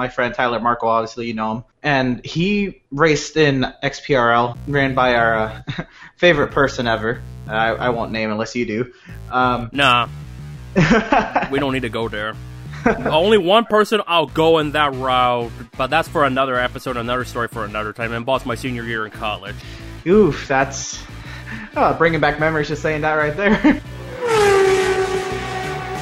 my friend Tyler Marco, obviously you know him, and he raced in XPRL, ran by our uh, favorite person ever. I, I won't name unless you do. Um, Nah, we don't need to go there. Only one person I'll go in that route, but that's for another episode, another story for another time. It involves my senior year in college. oof, that's oh, bringing back memories just saying that right there.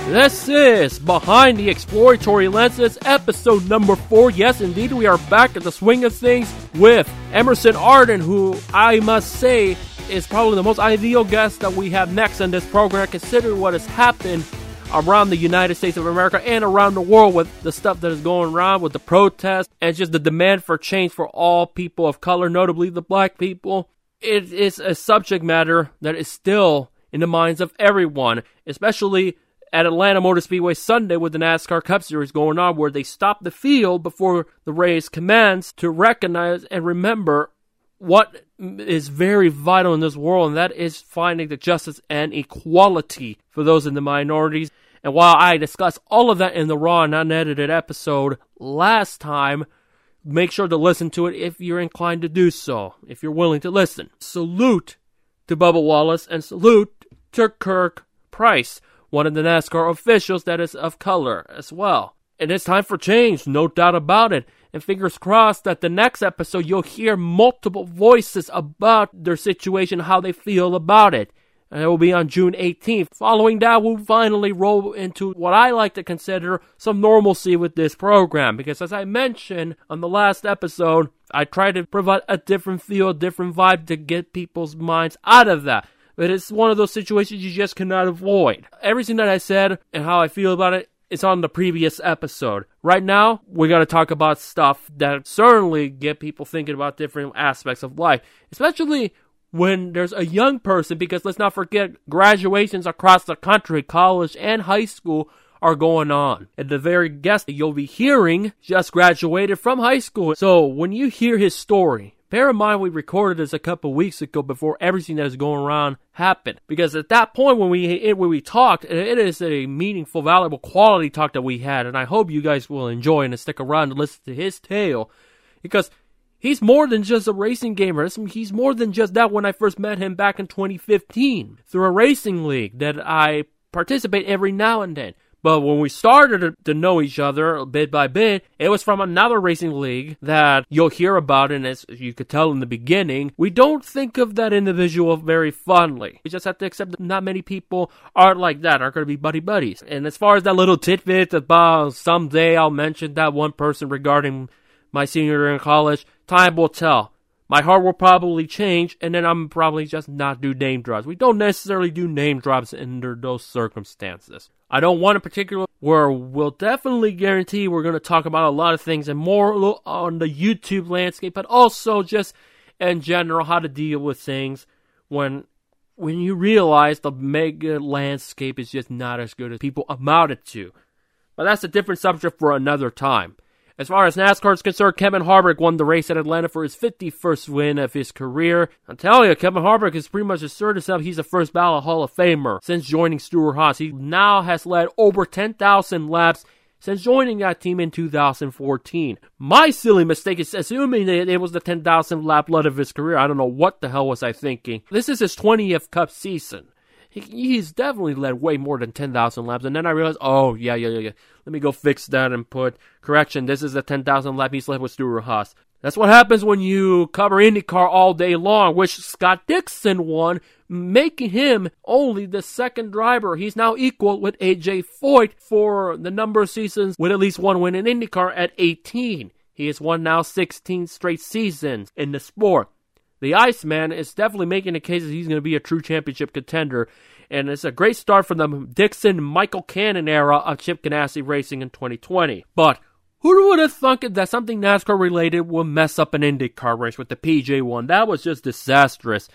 This is Behind the Exploratory Lenses, episode number four. Yes, indeed, we are back at the swing of things with Emerson Ardon, who I must say is probably the most ideal guest that we have next in this program, considering what has happened around the United States of America and around the world with the stuff that is going around with the protests and just the demand for change for all people of color, notably the black people. It is a subject matter that is still in the minds of everyone, especially at Atlanta Motor Speedway Sunday with the NASCAR Cup Series going on, where they stop the field before the race commences to recognize and remember what is very vital in this world, and that is finding the justice and equality for those in the minorities. And while I discussed all of that in the raw and unedited episode last time, make sure to listen to it if you're inclined to do so, if you're willing to listen. Salute to Bubba Wallace and salute to Kirk Price, one of the NASCAR officials that is of color as well. And it's time for change, no doubt about it. And fingers crossed that the next episode you'll hear multiple voices about their situation, how they feel about it. And it will be on June 18th. Following that, we'll finally roll into what I like to consider some normalcy with this program. Because as I mentioned on the last episode, I try to provide a different feel, a different vibe to get people's minds out of that. But it's one of those situations you just cannot avoid. Everything that I said and how I feel about it is on the previous episode. Right now, we got to talk about stuff that certainly get people thinking about different aspects of life, especially when there's a young person, because let's not forget graduations across the country, college and high school are going on. And the very guest that you'll be hearing just graduated from high school. So when you hear his story, Bear in mind we recorded this a couple weeks ago before everything that is going around happened. Because at that point when we when we talked, it is a meaningful, valuable quality talk that we had, and I hope you guys will enjoy and stick around and listen to his tale. Because he's more than just a racing gamer. He's more than just that when I first met him back in 2015 through a racing league that I participate every now and then. But when we started to know each other bit by bit, it was from another racing league that you'll hear about. And as you could tell in the beginning, we don't think of that individual very fondly. We just have to accept that not many people are like that, aren't going to be buddy buddies. And as far as that little tidbit about someday I'll mention that one person regarding my senior year in college, time will tell. My heart will probably change, and then I'm probably just not do name drops. We don't necessarily do name drops under those circumstances. I don't want a particular where we'll definitely guarantee we're going to talk about a lot of things and more on the YouTube landscape, but also just in general how to deal with things when when you realize the mega landscape is just not as good as people amount it to. But that's a different subject for another time. As far as NASCAR is concerned, Kevin Harvick won the race at Atlanta for his 51st win of his career. I'm telling you, Kevin Harvick has pretty much asserted himself he's a first ballot Hall of Famer since joining Stewart-Haas. He now has led over 10,000 laps since joining that team in 2014. My silly mistake is assuming that it was the 10,000 lap lead of his career. I don't know what the hell was I thinking. This is his 20th Cup season. He's definitely led way more than 10,000 laps. And then I realized, oh, yeah, yeah, yeah, yeah. Let me go fix that and put, correction, this is the 10,000 lap he's led with Stewart-Haas. That's what happens when you cover IndyCar all day long, which Scott Dixon won, making him only the second driver. He's now equal with AJ Foyt for the number of seasons with at least one win in IndyCar at 18. He has won now 16 straight seasons in the sport. The Iceman is definitely making the case that he's going to be a true championship contender. And it's a great start from the Dixon Michael Cannon era of Chip Ganassi racing in 2020. But who would have thunk that something NASCAR related would mess up an IndyCar race with the PJ one? That was just disastrous.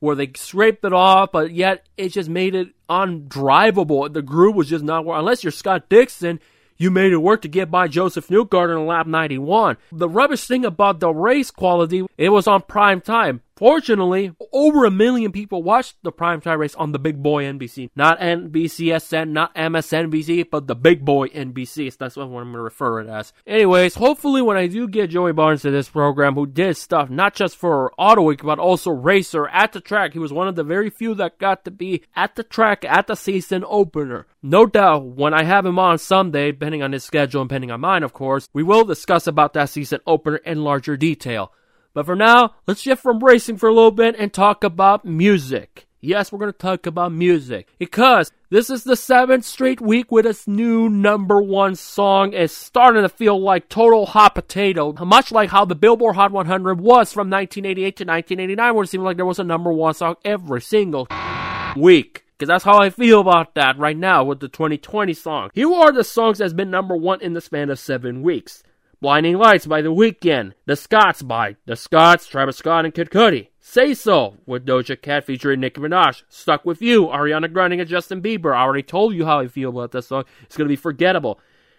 Where they scraped it off, but yet it just made it undrivable. The groove was just not unless you're Scott Dixon. You made it work to get by Josef Newgarden in lap 91. The rubbish thing about the race quality, it was on prime time. Fortunately, over a million people watched the primetime race on the big boy NBC. Not NBCSN, not MSNBC, but the big boy NBC. So that's what I'm going to refer it as. Anyways, hopefully when I do get Joey Barnes to this program, who did stuff not just for Auto Week, but also Racer at the track, he was one of the very few that got to be at the track at the season opener. No doubt, when I have him on someday, depending on his schedule and depending on mine, of course, we will discuss about that season opener in larger detail. But for now, let's shift from racing for a little bit and talk about music. Yes, we're going to talk about music because this is the seventh straight week with its new number one song. It's starting to feel like total hot potato, much like how the Billboard Hot 100 was from 1988 to 1989, where it seemed like there was a number one song every single week. Because that's how I feel about that right now with the 2020 song. Here are the songs that's been number one in the span of seven weeks. Blinding Lights by The Weeknd, The Scotts by The Scotts, Travis Scott, and Kid Cudi. Say So with Doja Cat featuring Nicki Minaj. Stuck With You, Ariana Grande and Justin Bieber. I already told you how I feel about this song. It's gonna be forgettable.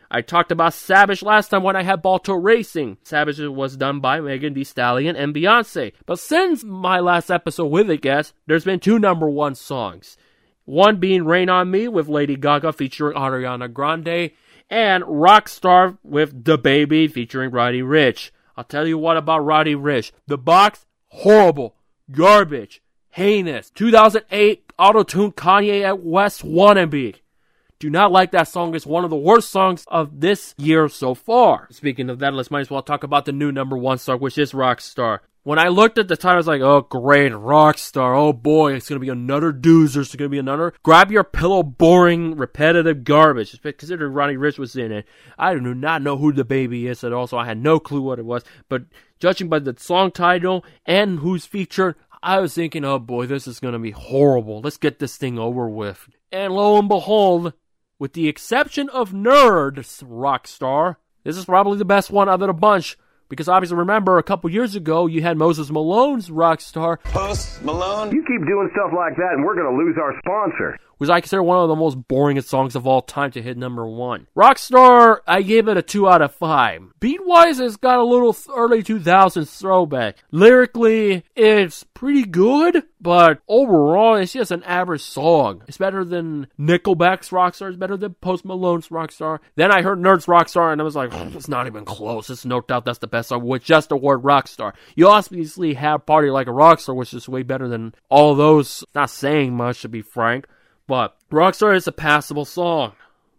I talked about Savage last time when I had Balto Racing. Savage was done by Megan Thee Stallion and Beyonce. But since my last episode with it, guys, there's been two number one songs. One being Rain on Me with Lady Gaga featuring Ariana Grande and Rockstar with DaBaby featuring Roddy Ricch. I'll tell you what about Roddy Ricch. The box, horrible, garbage, heinous. 2008 auto-tune Kanye at West Wannabe. Do not like that song. It's one of the worst songs of this year so far. Speaking of that, let's might as well talk about the new number one song, which is Rockstar. When I looked at the title, I was like, oh, great, Rockstar. Oh boy, it's going to be another doozer. It's going to be another grab your pillow, boring, repetitive garbage. Considering Ronnie Rich was in it. I do not know who DaBaby is at all, so I had no clue what it was. But judging by the song title and who's featured, I was thinking, oh boy, this is going to be horrible. Let's get this thing over with. And lo and behold, with the exception of N.E.R.D's Rockstar, this is probably the best one out of the bunch. Because obviously, remember, a couple years ago, you had Moses Malone's rock star. Post Malone? You keep doing stuff like that, and we're going to lose our sponsor was I consider one of the most boringest songs of all time to hit number one. Rockstar, I gave it a 2 out of 5. Beat wise, it's got a little early 2000s throwback. Lyrically, it's pretty good, but overall, it's just an average song. It's better than Nickelback's Rockstar, it's better than Post Malone's Rockstar. Then I heard N.E.R.D's Rockstar, and I was like, it's not even close. It's no doubt that's the best song with just the word Rockstar. You obviously have Party Like a Rockstar, which is way better than all those. Not saying much, to be frank. But Rockstar is a passable song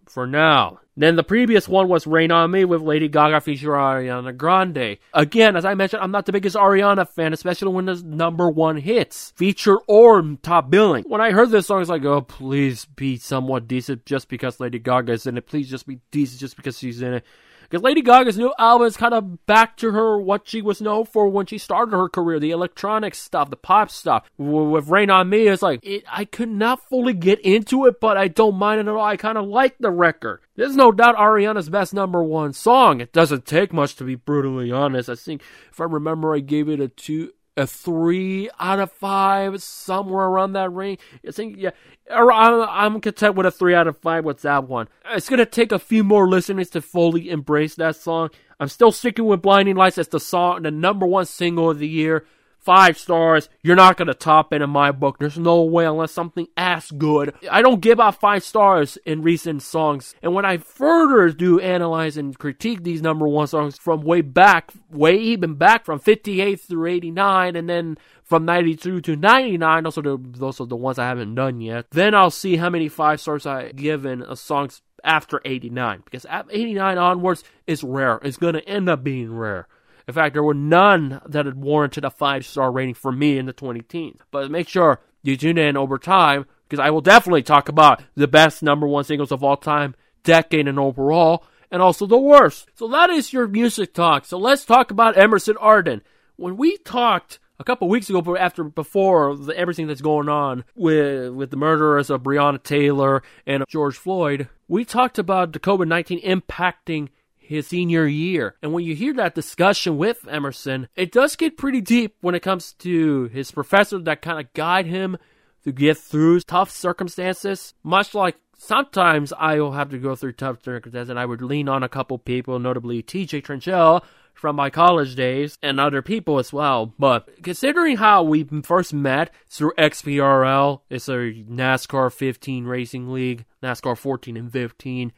for now. Then the previous one was Rain on Me with Lady Gaga featuring Ariana Grande. Again, as I mentioned, I'm not the biggest Ariana fan, especially when there's number one hits, feature or top billing. When I heard this song, I was like, oh, please be somewhat decent just because Lady Gaga is in it. Please just be decent just because she's in it. Because Lady Gaga's new album is kind of back to her what she was known for when she started her career, the electronic stuff, the pop stuff. With Rain on Me, it's like it, I could not fully get into it, but I don't mind it at all. I kind of like the record. There's no doubt Ariana's best number one song. It doesn't take much to be brutally honest. I think if I remember, I gave it a two a three out of five, somewhere around that range. I think, yeah, I'm, content with a three out of five with that one. It's gonna take a few more listeners to fully embrace that song. I'm still sticking with Blinding Lights as the song, the number one single of the year five stars. You're not gonna top it in my book. There's no way unless something as good. I don't give out five stars in recent songs. And when I further do analyze and critique these number one songs from way back, way even back from 58 through 89, and then from 92 to 99, those are the those are the ones I haven't done yet. Then I'll see how many five stars I given a uh, songs after 89 because at 89 onwards is rare. It's gonna end up being rare. In fact, there were none that had warranted a five star rating for me in the 20 teens. But make sure you tune in over time because I will definitely talk about the best number one singles of all time, decade and overall, and also the worst. So that is your music talk. So let's talk about Emerson Ardon. When we talked a couple weeks ago, after before the, everything that's going on with with the murderers of Breonna Taylor and George Floyd, we talked about the COVID nineteen impacting his senior year. And when you hear that discussion with Emerson, it does get pretty deep when it comes to his professor that kind of guide him to get through tough circumstances, much like sometimes I will have to go through tough circumstances and I would lean on a couple people, notably TJ Trenchell, from my college days and other people as well. But considering how we first met through XPRL, it's a NASCAR 15 racing league, NASCAR 14 and 15,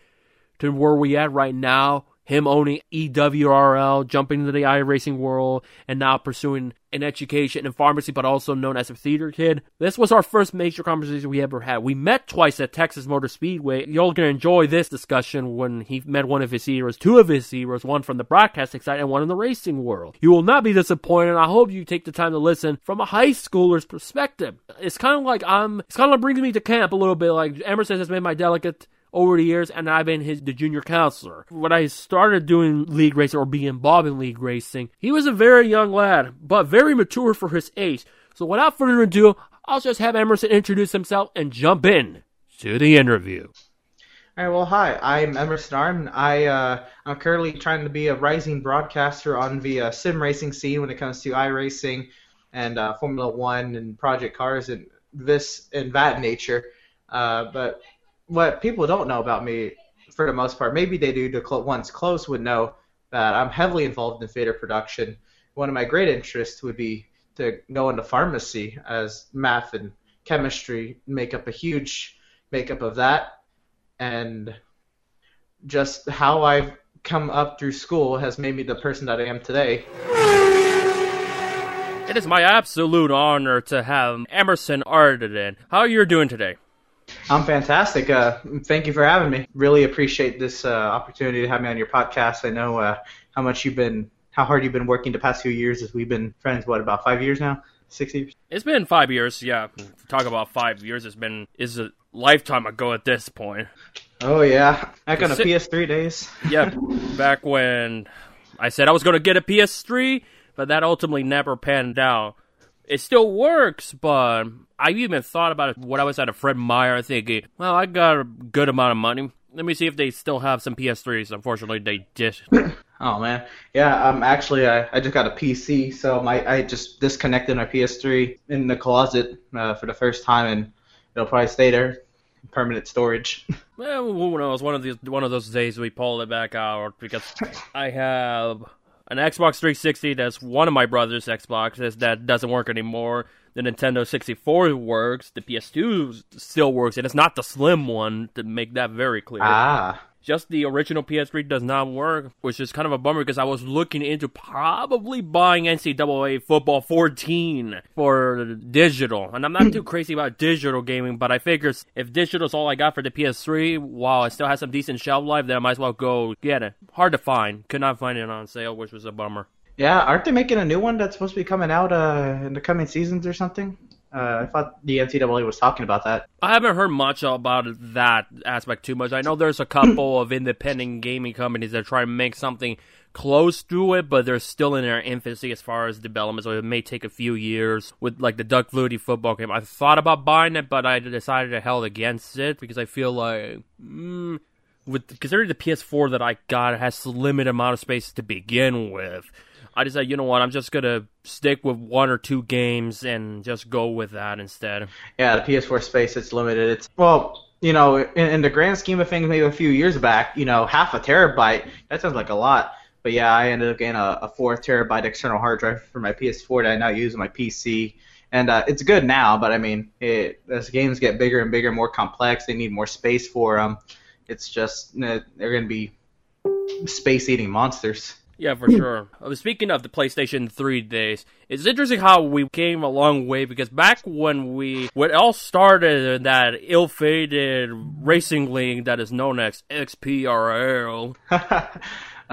to where we at right now, him owning EWRL, jumping into the iRacing world, and now pursuing an education in pharmacy, but also known as a theater kid. This was our first major conversation we ever had. We met twice at Texas Motor Speedway. You're gonna enjoy this discussion when he met one of his heroes, two of his heroes, one from the broadcasting side and one in the racing world. You will not be disappointed. I hope you take the time to listen from a high schooler's perspective. It's kind of like I'm. It's kind of like brings me to camp a little bit. Like Emerson has made my delegate over the years, and I've been his the junior counselor. When I started doing league racing or being involved in league racing, he was a very young lad, but very mature for his age. So without further ado, I'll just have Emerson introduce himself and jump in to the interview. All right, well, hi, I'm Emerson Ardon. I, uh, I'm currently trying to be a rising broadcaster on the uh, sim racing scene when it comes to iRacing and uh, Formula One and Project Cars and this and that nature. Uh, but what people don't know about me, for the most part, maybe they do. The cl- ones close would know that I'm heavily involved in theater production. One of my great interests would be to go into pharmacy, as math and chemistry make up a huge makeup of that, and just how I've come up through school has made me the person that I am today. It is my absolute honor to have Emerson Ardon. How are you doing today? I'm fantastic. Uh, thank you for having me. Really appreciate this uh, opportunity to have me on your podcast. I know uh, how much you've been, how hard you've been working the past few years. As we've been friends, what about five years now? Six years? It's been five years. Yeah, talk about five years. It's been is a lifetime ago at this point. Oh yeah, back on the Sit- PS3 days. Yeah, back when I said I was going to get a PS3, but that ultimately never panned out. It still works, but I even thought about it when I was at a Fred Meyer thinking, well, I got a good amount of money. Let me see if they still have some PS3s. Unfortunately, they did. Oh man, yeah. Um, actually, I, I just got a PC, so my I just disconnected my PS3 in the closet uh, for the first time, and it'll probably stay there, permanent storage. Well, who knows? One of these, one of those days we pull it back out because I have an Xbox 360 that's one of my brother's Xboxes that doesn't work anymore. The Nintendo 64 works. The PS2 still works, and it's not the slim one. To make that very clear, ah, just the original PS3 does not work, which is kind of a bummer because I was looking into probably buying NCAA Football 14 for digital. And I'm not too crazy about digital gaming, but I figure if digital's all I got for the PS3, while it still has some decent shelf life, then I might as well go get it. Hard to find. Could not find it on sale, which was a bummer. yeah. Aren't they making a new one that's supposed to be coming out uh, in the coming seasons or something? Uh, I thought the NCAA was talking about that. I haven't heard much about that aspect too much. I know there's a couple of independent gaming companies that try to make something close to it, but they're still in their infancy as far as development, so it may take a few years. With like the Doug Flutie football game, I thought about buying it, but I decided to held against it because I feel like. Mm, with considering the PS4 that I got has a limited amount of space to begin with, I decided, you know what, I'm just gonna stick with one or two games and just go with that instead. Yeah, the PS4 space it's limited. It's well, you know, in, in the grand scheme of things, maybe a few years back, you know, half a terabyte that sounds like a lot. But yeah, I ended up getting a, a four terabyte external hard drive for my PS4 that I now use on my PC, and uh, it's good now. But I mean, it, as games get bigger and bigger, more complex, they need more space for them. It's just uh, they're going to be space-eating monsters. Yeah, for sure. Uh, Speaking of the PlayStation 3 days, it's interesting how we came a long way because back when we, when it all started in that ill-fated racing league that is known as XPRL,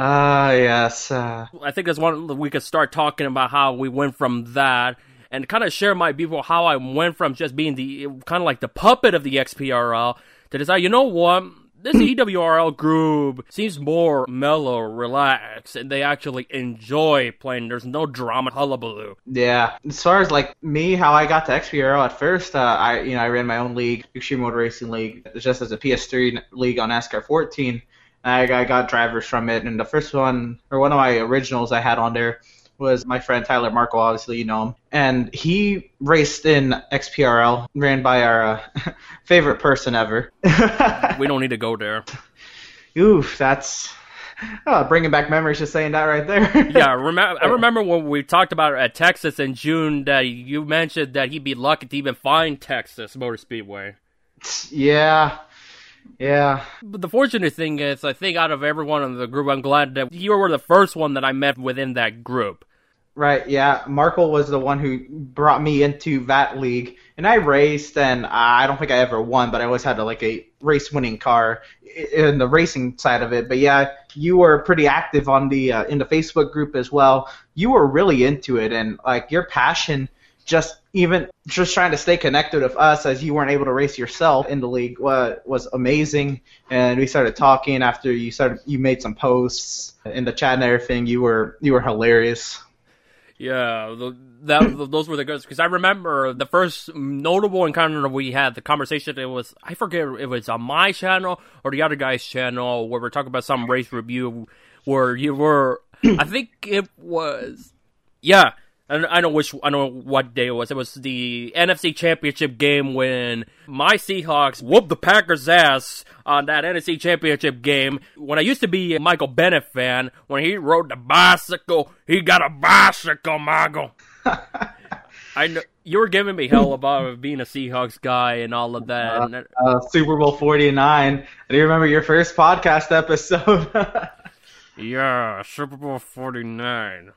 Ah, yes. Uh, I think that's one we could start talking about how we went from that and kind of share my people how I went from just being the kind of like the puppet of the XPRL to decide, you know what? This EWRL group seems more mellow, relaxed, and they actually enjoy playing. There's no drama hullabaloo. Yeah, as far as like me, how I got to XPRL at first, uh, I you know I ran my own league, Extreme Motor Racing League, just as a PS3 league on NASCAR 14. I, I got drivers from it, and the first one or one of my originals I had on there was my friend Tyler Marco. Obviously, you know him, and he raced in XPRL, ran by our uh, favorite person ever. We don't need to go there. Oof, that's oh, bringing back memories, just saying that right there. yeah, remember, I remember when we talked about it at Texas in June that you mentioned that he'd be lucky to even find Texas Motor Speedway. Yeah, yeah. But the fortunate thing is, I think out of everyone in the group, I'm glad that you were the first one that I met within that group. Right, yeah. Markle was the one who brought me into that league, and I raced, and I don't think I ever won, but I always had a, like a race-winning car in the racing side of it. But yeah, you were pretty active on the uh, in the Facebook group as well. You were really into it, and like your passion, just even just trying to stay connected with us as you weren't able to race yourself in the league was, was amazing. And we started talking after you started. You made some posts in the chat and everything. You were you were hilarious. Yeah, the, that those were the good because I remember the first notable encounter we had. The conversation it was I forget if it was on my channel or the other guy's channel where we're talking about some race review where you were. I think it was yeah I know which I know what day it was. It was the NFC Championship game when my Seahawks whooped the Packers' ass on that NFC Championship game. When I used to be a Michael Bennett fan, when he rode the bicycle, he got a bicycle, Michael. I know you were giving me hell about being a Seahawks guy and all of that. Uh, uh, Super Bowl forty nine. Do you remember your first podcast episode? yeah, Super Bowl forty nine.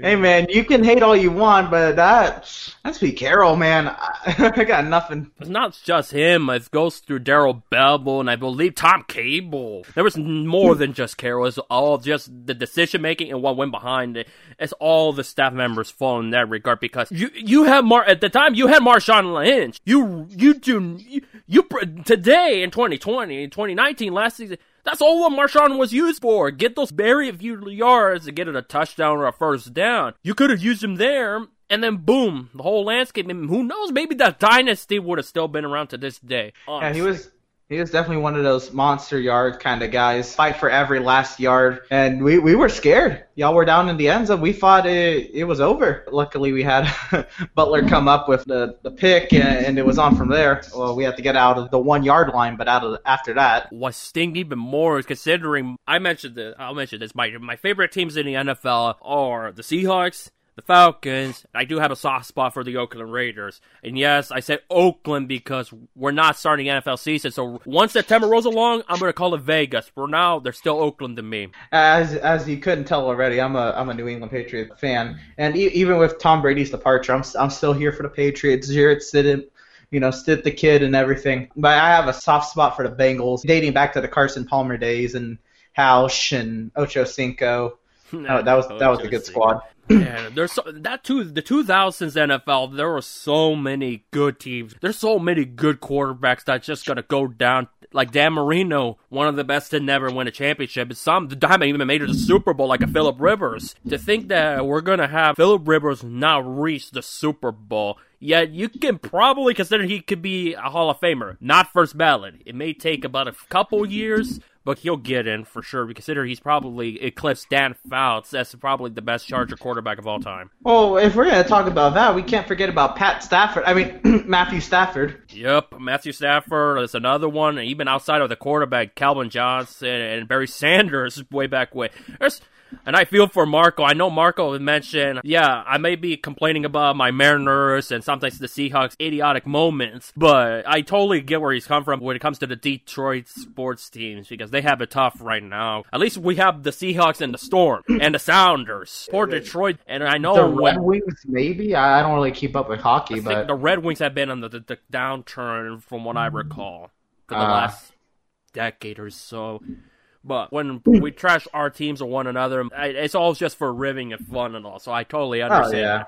Hey man, you can hate all you want, but that that's Pete Carroll, man. I, I got nothing. It's not just him. It goes through Darrell Bevell and I believe Tom Cable. There was more than just Carroll. It's all just the decision making and what went behind it. It's all the staff members' fault in that regard because you you have Mar at the time you had Marshawn Lynch. You you do you, you today in 2020, 2019, last season that's all what Marshawn was used for. Get those very few yards to get it a touchdown or a first down. You could have used him there, and then boom, the whole landscape. And who knows? Maybe that dynasty would have still been around to this day. Honestly. Yeah, he was he was definitely one of those monster yard kind of guys. Fight for every last yard, and we, we were scared. Y'all were down in the end zone. We thought it it was over. Luckily, we had Butler come up with the, the pick, and, and, it was on from there. Well, we had to get out of the one yard line, but out of after that, what sting even more is considering I mentioned this. I'll mention this. My my favorite teams in the NFL are the Seahawks, the Falcons. I do have a soft spot for the Oakland Raiders. And yes, I said Oakland because we're not starting NFL season. So once September rolls along, I'm going to call it Vegas. For now, they're still Oakland to me. As as you couldn't tell already, I'm a I'm a New England Patriot fan, and e- even with Tom Brady's departure, I'm I'm still here for the Patriots. Jarrett Stidham you know, Stid the kid and everything. But I have a soft spot for the Bengals, dating back to the Carson Palmer days and Housh and Ocho Cinco. Oh, that was that was a good squad. Yeah, there's so, that two The 2000s NFL, there were so many good teams. There's so many good quarterbacks that's just gonna go down. Like Dan Marino, one of the best to never win a championship. Some haven't even made it to the Super Bowl, like a Philip Rivers. To think that we're gonna have Philip Rivers not reach the Super Bowl, yet you can probably consider he could be a Hall of Famer, not first ballot. It may take about a couple years, but he'll get in for sure. We consider he's probably eclipsed Dan Fouts as probably the best Charger quarterback of all time. Well, if we're gonna talk about that, we can't forget about Pat Stafford. I mean Matthew Stafford. Yep, Matthew Stafford is another one. Even outside of the quarterback, Calvin Johnson and Barry Sanders way back way. There's and I feel for Marco. I know Marco mentioned, yeah, I may be complaining about my Mariners and sometimes the Seahawks idiotic moments, but I totally get where he's come from when it comes to the Detroit sports teams because they have it tough right now. At least we have the Seahawks and the Storm and the Sounders. Poor Detroit, and I know the Red Wings maybe. I don't really keep up with hockey, but the Red Wings have been on the, the, the downturn from what I recall for the uh, last decade or so. But when hmm. we trash our teams or one another, it's all just for ribbing and fun and all. So I totally oh, understand. Oh, yeah.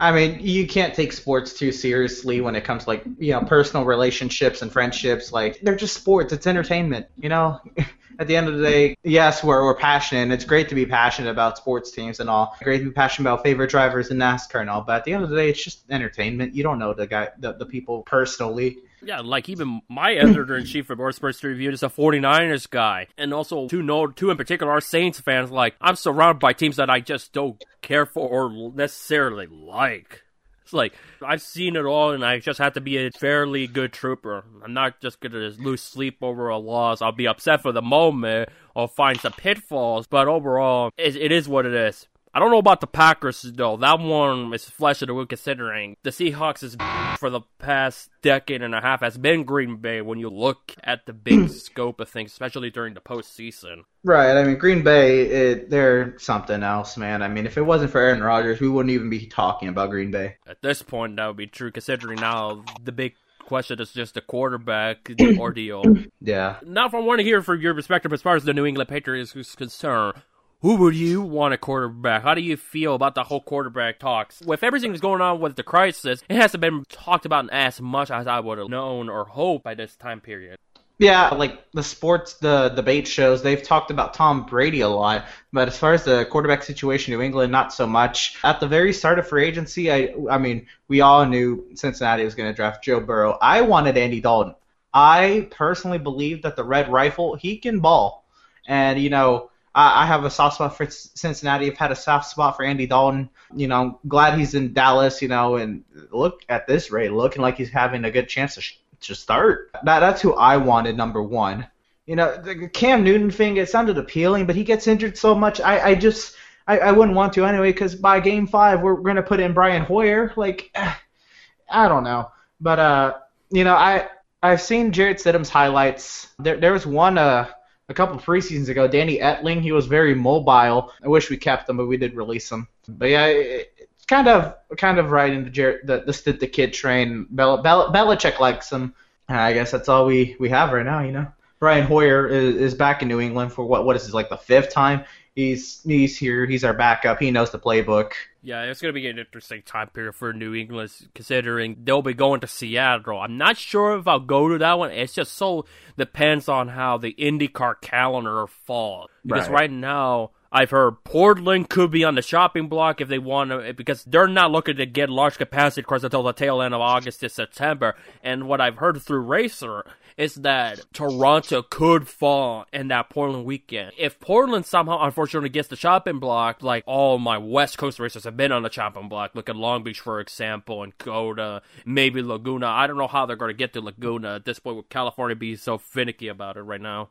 I mean, you can't take sports too seriously when it comes to like you know personal relationships and friendships. Like they're just sports; it's entertainment. You know, at the end of the day, yes, we're we're passionate. It's great to be passionate about sports teams and all. Great to be passionate about favorite drivers in NASCAR and all. But at the end of the day, it's just entertainment. You don't know the guy, the, the people personally. Yeah, like even my editor in chief More Sports Review is a 49ers guy. And also, two, no, two in particular are Saints fans. Like, I'm surrounded by teams that I just don't care for or necessarily like. it's like I've seen it all, and I just have to be a fairly good trooper. I'm not just gonna lose sleep over a loss. I'll be upset for the moment. I'll find some pitfalls, but overall, it, it is what it is. I don't know about the Packers though. That one is flesh of the considering the Seahawks is for the past decade and a half has been Green Bay when you look at the big hmm. scope of things, especially during the postseason. Right. I mean, Green Bay, it, they're something else, man. I mean, if it wasn't for Aaron Rodgers, we wouldn't even be talking about Green Bay. At this point, that would be true considering now the big question is just the quarterback ordeal. Yeah. Now, if I want to hear from your perspective as far as the New England Patriots is concerned, who would you want a quarterback? How do you feel about the whole quarterback talks? With everything that's going on with the crisis, it hasn't been talked about as much as I would have known or hoped by this time period. Yeah, like the sports, the debate shows, they've talked about Tom Brady a lot, but as far as the quarterback situation in New England, not so much. At the very start of free agency, I, I mean, we all knew Cincinnati was going to draft Joe Burrow. I wanted Andy Dalton. I personally believe that the Red Rifle, he can ball, and you know, I, I have a soft spot for Cincinnati. I've had a soft spot for Andy Dalton. You know, I'm glad he's in Dallas. You know, and look at this rate, looking like he's having a good chance to, sh- to start. That that's who I wanted number one. You know, the Cam Newton thing, it sounded appealing, but he gets injured so much. I, I just, I, I wouldn't want to anyway, because by game five, we're to put in Brian Hoyer. Like, I don't know. But, uh, you know, I, I've seen Jarrett Stidham's highlights. There, there was one, uh, a couple preseasons ago, Danny Etling. He was very mobile. I wish we kept him, but we did release him. But yeah, it, it's kind of kind of right into Jarrett, the the, the kid train. Bel, Bel, Belichick likes him. I guess that's all we, we have right now. You know, Brian Hoyer is, is back in New England for what what is this like the fifth time? He's he's here. He's our backup. He knows the playbook. Yeah, it's going to be an interesting time period for New England, considering they'll be going to Seattle. I'm not sure if I'll go to that one. It's just so depends on how the IndyCar calendar falls. Because right, right now, I've heard Portland could be on the shopping block if they want to, because they're not looking to get large capacity cars until the tail end of August to September. And what I've heard through Racer is that Toronto could fall in that Portland weekend. If Portland somehow unfortunately gets the chopping block, like all my West Coast racers have been on the chopping block, look at Long Beach for example, and COTA, maybe Laguna. I don't know how they're going to get to Laguna at this point with California being so finicky about it right now.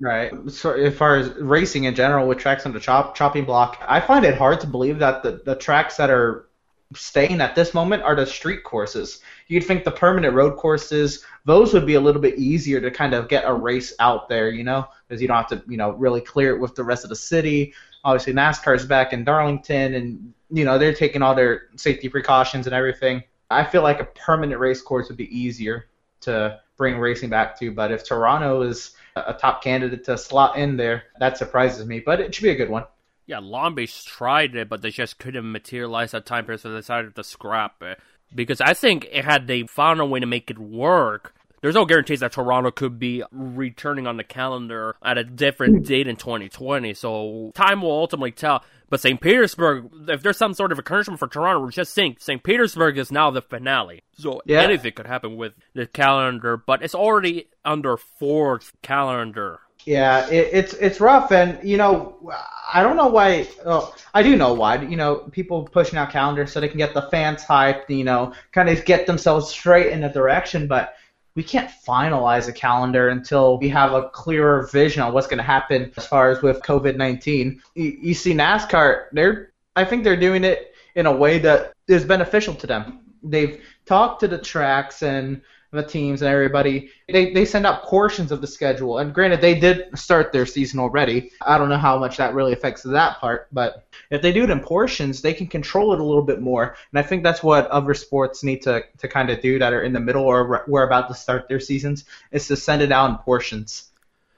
Right. So as far as racing in general with tracks on the chop chopping block, I find it hard to believe that the, the tracks that are staying at this moment are the street courses. You'd think the permanent road courses, those would be a little bit easier to kind of get a race out there, you know, because you don't have to, you know, really clear it with the rest of the city. Obviously, NASCAR's back in Darlington, and you know they're taking all their safety precautions and everything. I feel like a permanent race course would be easier to bring racing back to. But if Toronto is a top candidate to slot in there, that surprises me. But it should be a good one. Yeah, Long Beach tried it, but they just couldn't materialize that time period, so they decided to scrap it. Because I think it had they found a way to make it work, there's no guarantees that Toronto could be returning on the calendar at a different hmm. date in 2020. So time will ultimately tell. But St. Petersburg, if there's some sort of encouragement for Toronto, we're just think St. Petersburg is now the finale. So yeah. anything could happen with the calendar, but it's already under fourth calendar yeah, it, it's it's rough, and you know, I don't know why. Oh, I do know why. You know, people pushing out calendars so they can get the fans hyped. You know, kind of get themselves straight in a direction. But we can't finalize a calendar until we have a clearer vision on what's going to happen as far as with COVID nineteen. You, you see, NASCAR, they're I think they're doing it in a way that is beneficial to them. They've talked to the tracks and the teams and everybody, they, they send out portions of the schedule. And granted, they did start their season already. I don't know how much that really affects that part, but if they do it in portions, they can control it a little bit more. And I think that's what other sports need to, to kind of do that are in the middle or we're about to start their seasons, is to send it out in portions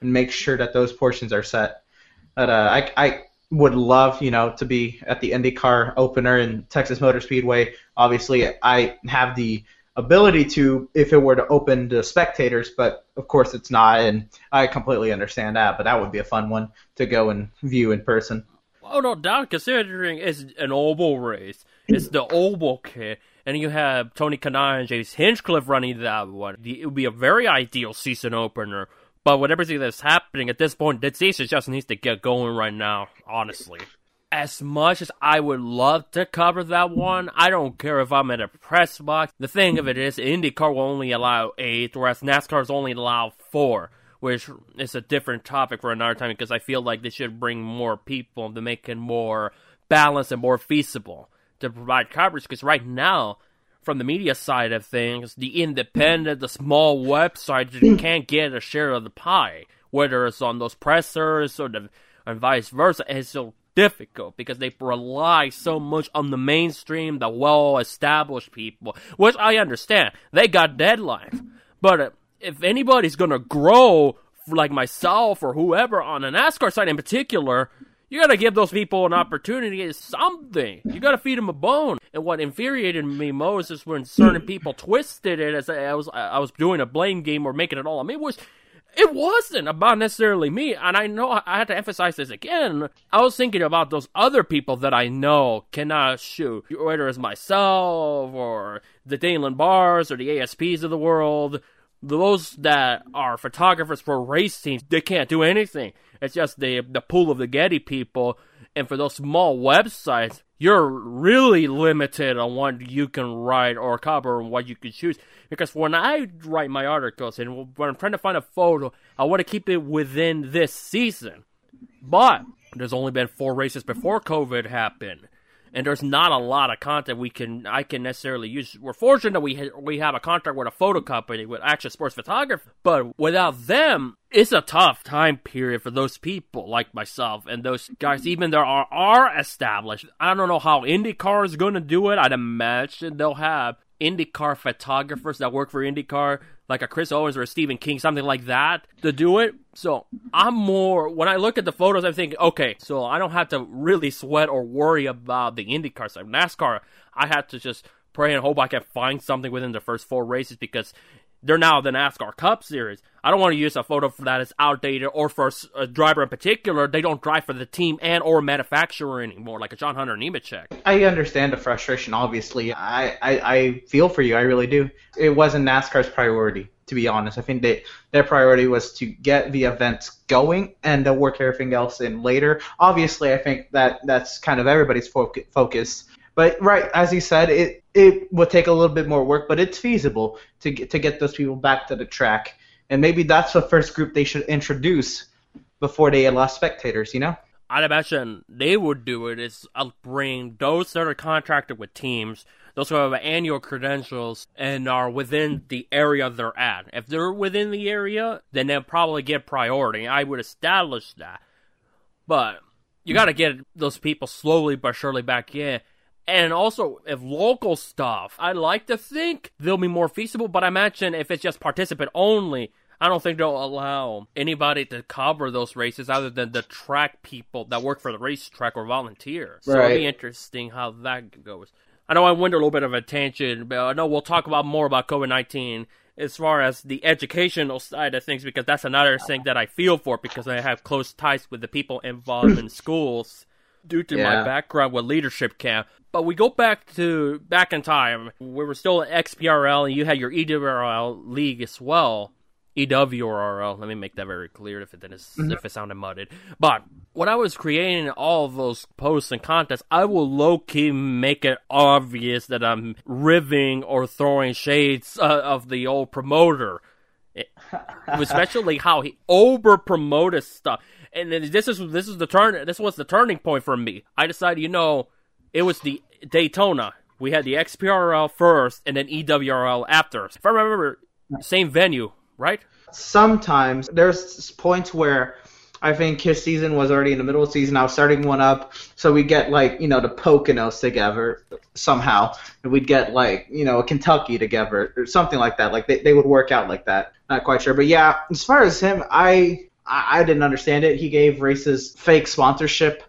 and make sure that those portions are set. But uh, I, I would love, you know, to be at the IndyCar opener in Texas Motor Speedway. Obviously, I have the ability to if it were to open to spectators, but of course it's not, and I completely understand that. But that would be a fun one to go and view in person. Oh no doubt, considering it's an oval race, it's the oval kit, and you have Tony Kanaan and James Hinchcliffe running that one. It would be a very ideal season opener. But with everything that's happening at this point, that season just needs to get going right now. Honestly. As much as I would love to cover that one, I don't care if I'm at a press box. The thing of it is, IndyCar will only allow eight, whereas NASCAR's only allow four, which is a different topic for another time because I feel like they should bring more people to make it more balanced and more feasible to provide coverage. Because right now, from the media side of things, the independent, the small websites you hmm. can't get a share of the pie, whether it's on those pressers or the and vice versa. It's so difficult because they rely so much on the mainstream, the well-established people, which I understand. They got deadlines, but uh, if anybody's gonna grow, like myself or whoever on an NASCAR side in particular, you gotta give those people an opportunity at something. You gotta feed them a bone. And what infuriated me most is when certain people twisted it as I was I was doing a blame game or making it all. I mean, it was it wasn't about necessarily me. And I know I had to emphasize this again. I was thinking about those other people that I know cannot shoot, whether it's myself or the Daneland Bars or the ASPs of the world. Those that are photographers for race teams, they can't do anything. It's just the the pool of the Getty people. And for those small websites, you're really limited on what you can write or cover and what you can choose. Because when I write my articles and when I'm trying to find a photo, I want to keep it within this season. But there's only been four races before COVID happened and there's not a lot of content we can I can necessarily use. We're fortunate that we ha- we have a contract with a photo company with Action Sports Photography, but without them, it's a tough time period for those people like myself and those guys. Even there are are established. I don't know how IndyCar is going to do it. I'd imagine they'll have IndyCar photographers that work for IndyCar, like a Chris Owens or a Stephen King, something like that, to do it. So I'm more, when I look at the photos, I'm thinking, okay, so I don't have to really sweat or worry about the IndyCar side. NASCAR, I have to just pray and hope I can find something within the first four races because they're now the NASCAR Cup Series. I don't want to use a photo for that is outdated or for a driver in particular. They don't drive for the team and or manufacturer anymore, like a John Hunter Nemechek. I understand the frustration. Obviously, I, I I feel for you. I really do. It wasn't NASCAR's priority, to be honest. I think they their priority was to get the events going and they'll work everything else in later. Obviously, I think that that's kind of everybody's focus. But right, as you said, it it would take a little bit more work, but it's feasible to get to get those people back to the track. And maybe that's the first group they should introduce before they lost spectators. You know. I'd imagine they would do it is uh, bring those that are contracted with teams, those who have annual credentials and are within the area they're at. If they're within the area, then they'll probably get priority. I would establish that. But you got to get those people slowly but surely back in. And also, if local stuff, I like to think they'll be more feasible, but I imagine if it's just participant only, I don't think they'll allow anybody to cover those races other than the track people that work for the racetrack or volunteer. Right. So it'll be interesting how that goes. I know I went a little bit of a tangent, but I know we'll talk about more about COVID 19 as far as the educational side of things because that's another thing that I feel for because I have close ties with the people involved in schools due to yeah. my background with leadership camp. But we go back to back in time. We were still at XPRL, and you had your EWRL league as well. EWRL. Let me make that very clear if it is, mm-hmm. if it sounded mudded. But when I was creating all of those posts and contests, I will low key make it obvious that I'm riving or throwing shades uh, of the old promoter. It, especially how he over promoted stuff and this is this is the turn. This was the turning point for me. I decided, you know, it was the Daytona. We had the XPRL first, and then EWRL after. If I remember, same venue, right? Sometimes there's points where I think his season was already in the middle of the season. I was starting one up, so we get like you know the Poconos together somehow, and we'd get like you know a Kentucky together or something like that. Like they they would work out like that. Not quite sure, but yeah. As far as him, I I, I didn't understand it. He gave races fake sponsorship.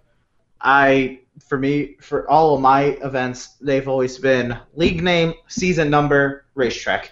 I for me for all of my events they've always been league name, season number, racetrack.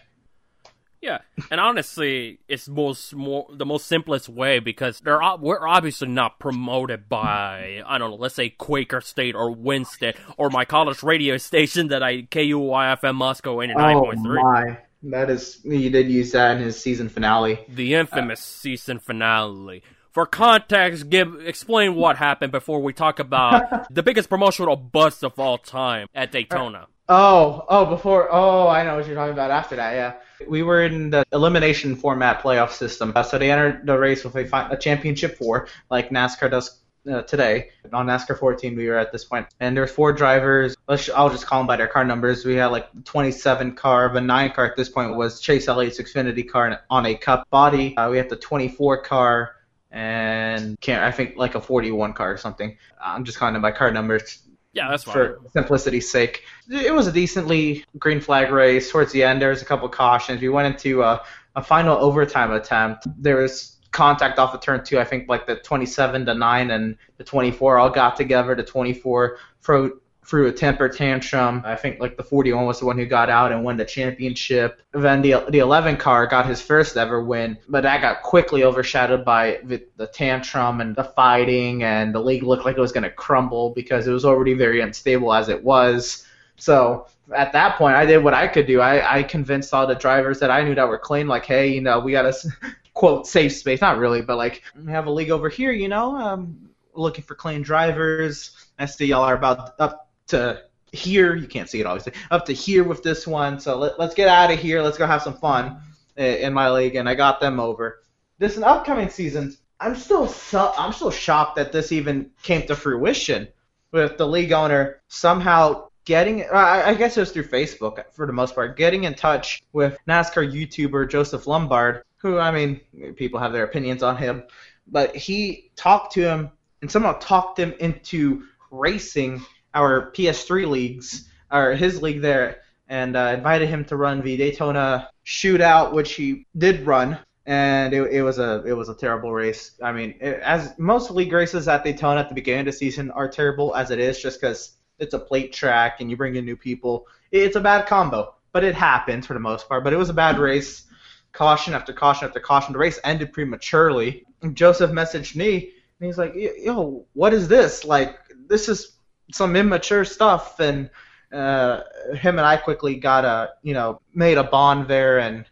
Yeah, and honestly, it's most more the most simplest way because they're we're obviously not promoted by I don't know, let's say Quaker State or Winston or my college radio station that I KUYFM Moscow eighty nine point three. Oh my! That is, he did use that in his season finale. The infamous uh, season finale. For context, give explain what happened before we talk about the biggest promotional bust of all time at Daytona. Oh, oh, before, oh, I know what you're talking about after that, yeah. We were in the elimination format playoff system. Uh, so they entered the race with a, a championship four, like NASCAR does uh, today. On NASCAR 14, we were at this point, and there's four drivers. Let's, I'll just call them by their car numbers. We had like 27 car, the nine car at this point was Chase Elliott's Xfinity car on a Cup body. Uh, we had the 24 car and can't I think like a 41 car or something. I'm just calling by car numbers. Yeah, that's fine. For simplicity's sake, it was a decently green flag race. Towards the end, there was a couple of cautions. We went into a, a final overtime attempt. There was contact off of turn two. I think like the 27 to nine and the 24 all got together. The 24 threw threw a temper tantrum. I think like the 41 was the one who got out and won the championship. Then the the 11 car got his first ever win, but that got quickly overshadowed by the, the tantrum and the fighting, and the league looked like it was going to crumble because it was already very unstable as it was. So at that point, I did what I could do. I, I convinced all the drivers that I knew that were clean, like, hey, you know, we got to quote safe space, not really, but like we have a league over here, you know, um, looking for clean drivers. I see y'all are about up to here. You can't see it obviously. Up to here with this one. So let, let's get out of here. Let's go have some fun eh, in my league, and I got them over. This an upcoming season. I'm still so, I'm still shocked that this even came to fruition with the league owner somehow getting I guess it was through Facebook for the most part getting in touch with NASCAR YouTuber Joseph Lombard who I mean people have their opinions on him but he talked to him and somehow talked him into racing our PS3 leagues, or his league there, and uh, invited him to run the Daytona Shootout, which he did run, and it, it was a it was a terrible race. I mean, it, as most league races at Daytona at the beginning of the season are terrible as it is, just because it's a plate track and you bring in new people. It's a bad combo, but it happens for the most part. But it was a bad race. Caution after caution after caution. The race ended prematurely. Joseph messaged me, and he's like, "Yo, what is this? Like, this is some immature stuff, and uh, him and I quickly got a you know made a bond there, and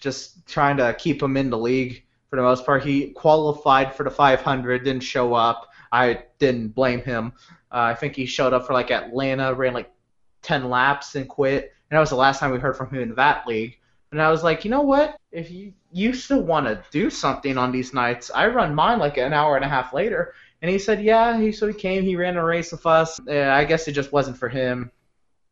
just trying to keep him in the league for the most part. He qualified for the 500, didn't show up. I didn't blame him. Uh, I think he showed up for like Atlanta, ran like 10 laps and quit. And that was the last time we heard from him in that league. And I was like, you know what? If you you still want to do something on these nights, I run mine like an hour and a half later. And he said, yeah. He so he came. He ran a race with us. Uh, I guess it just wasn't for him,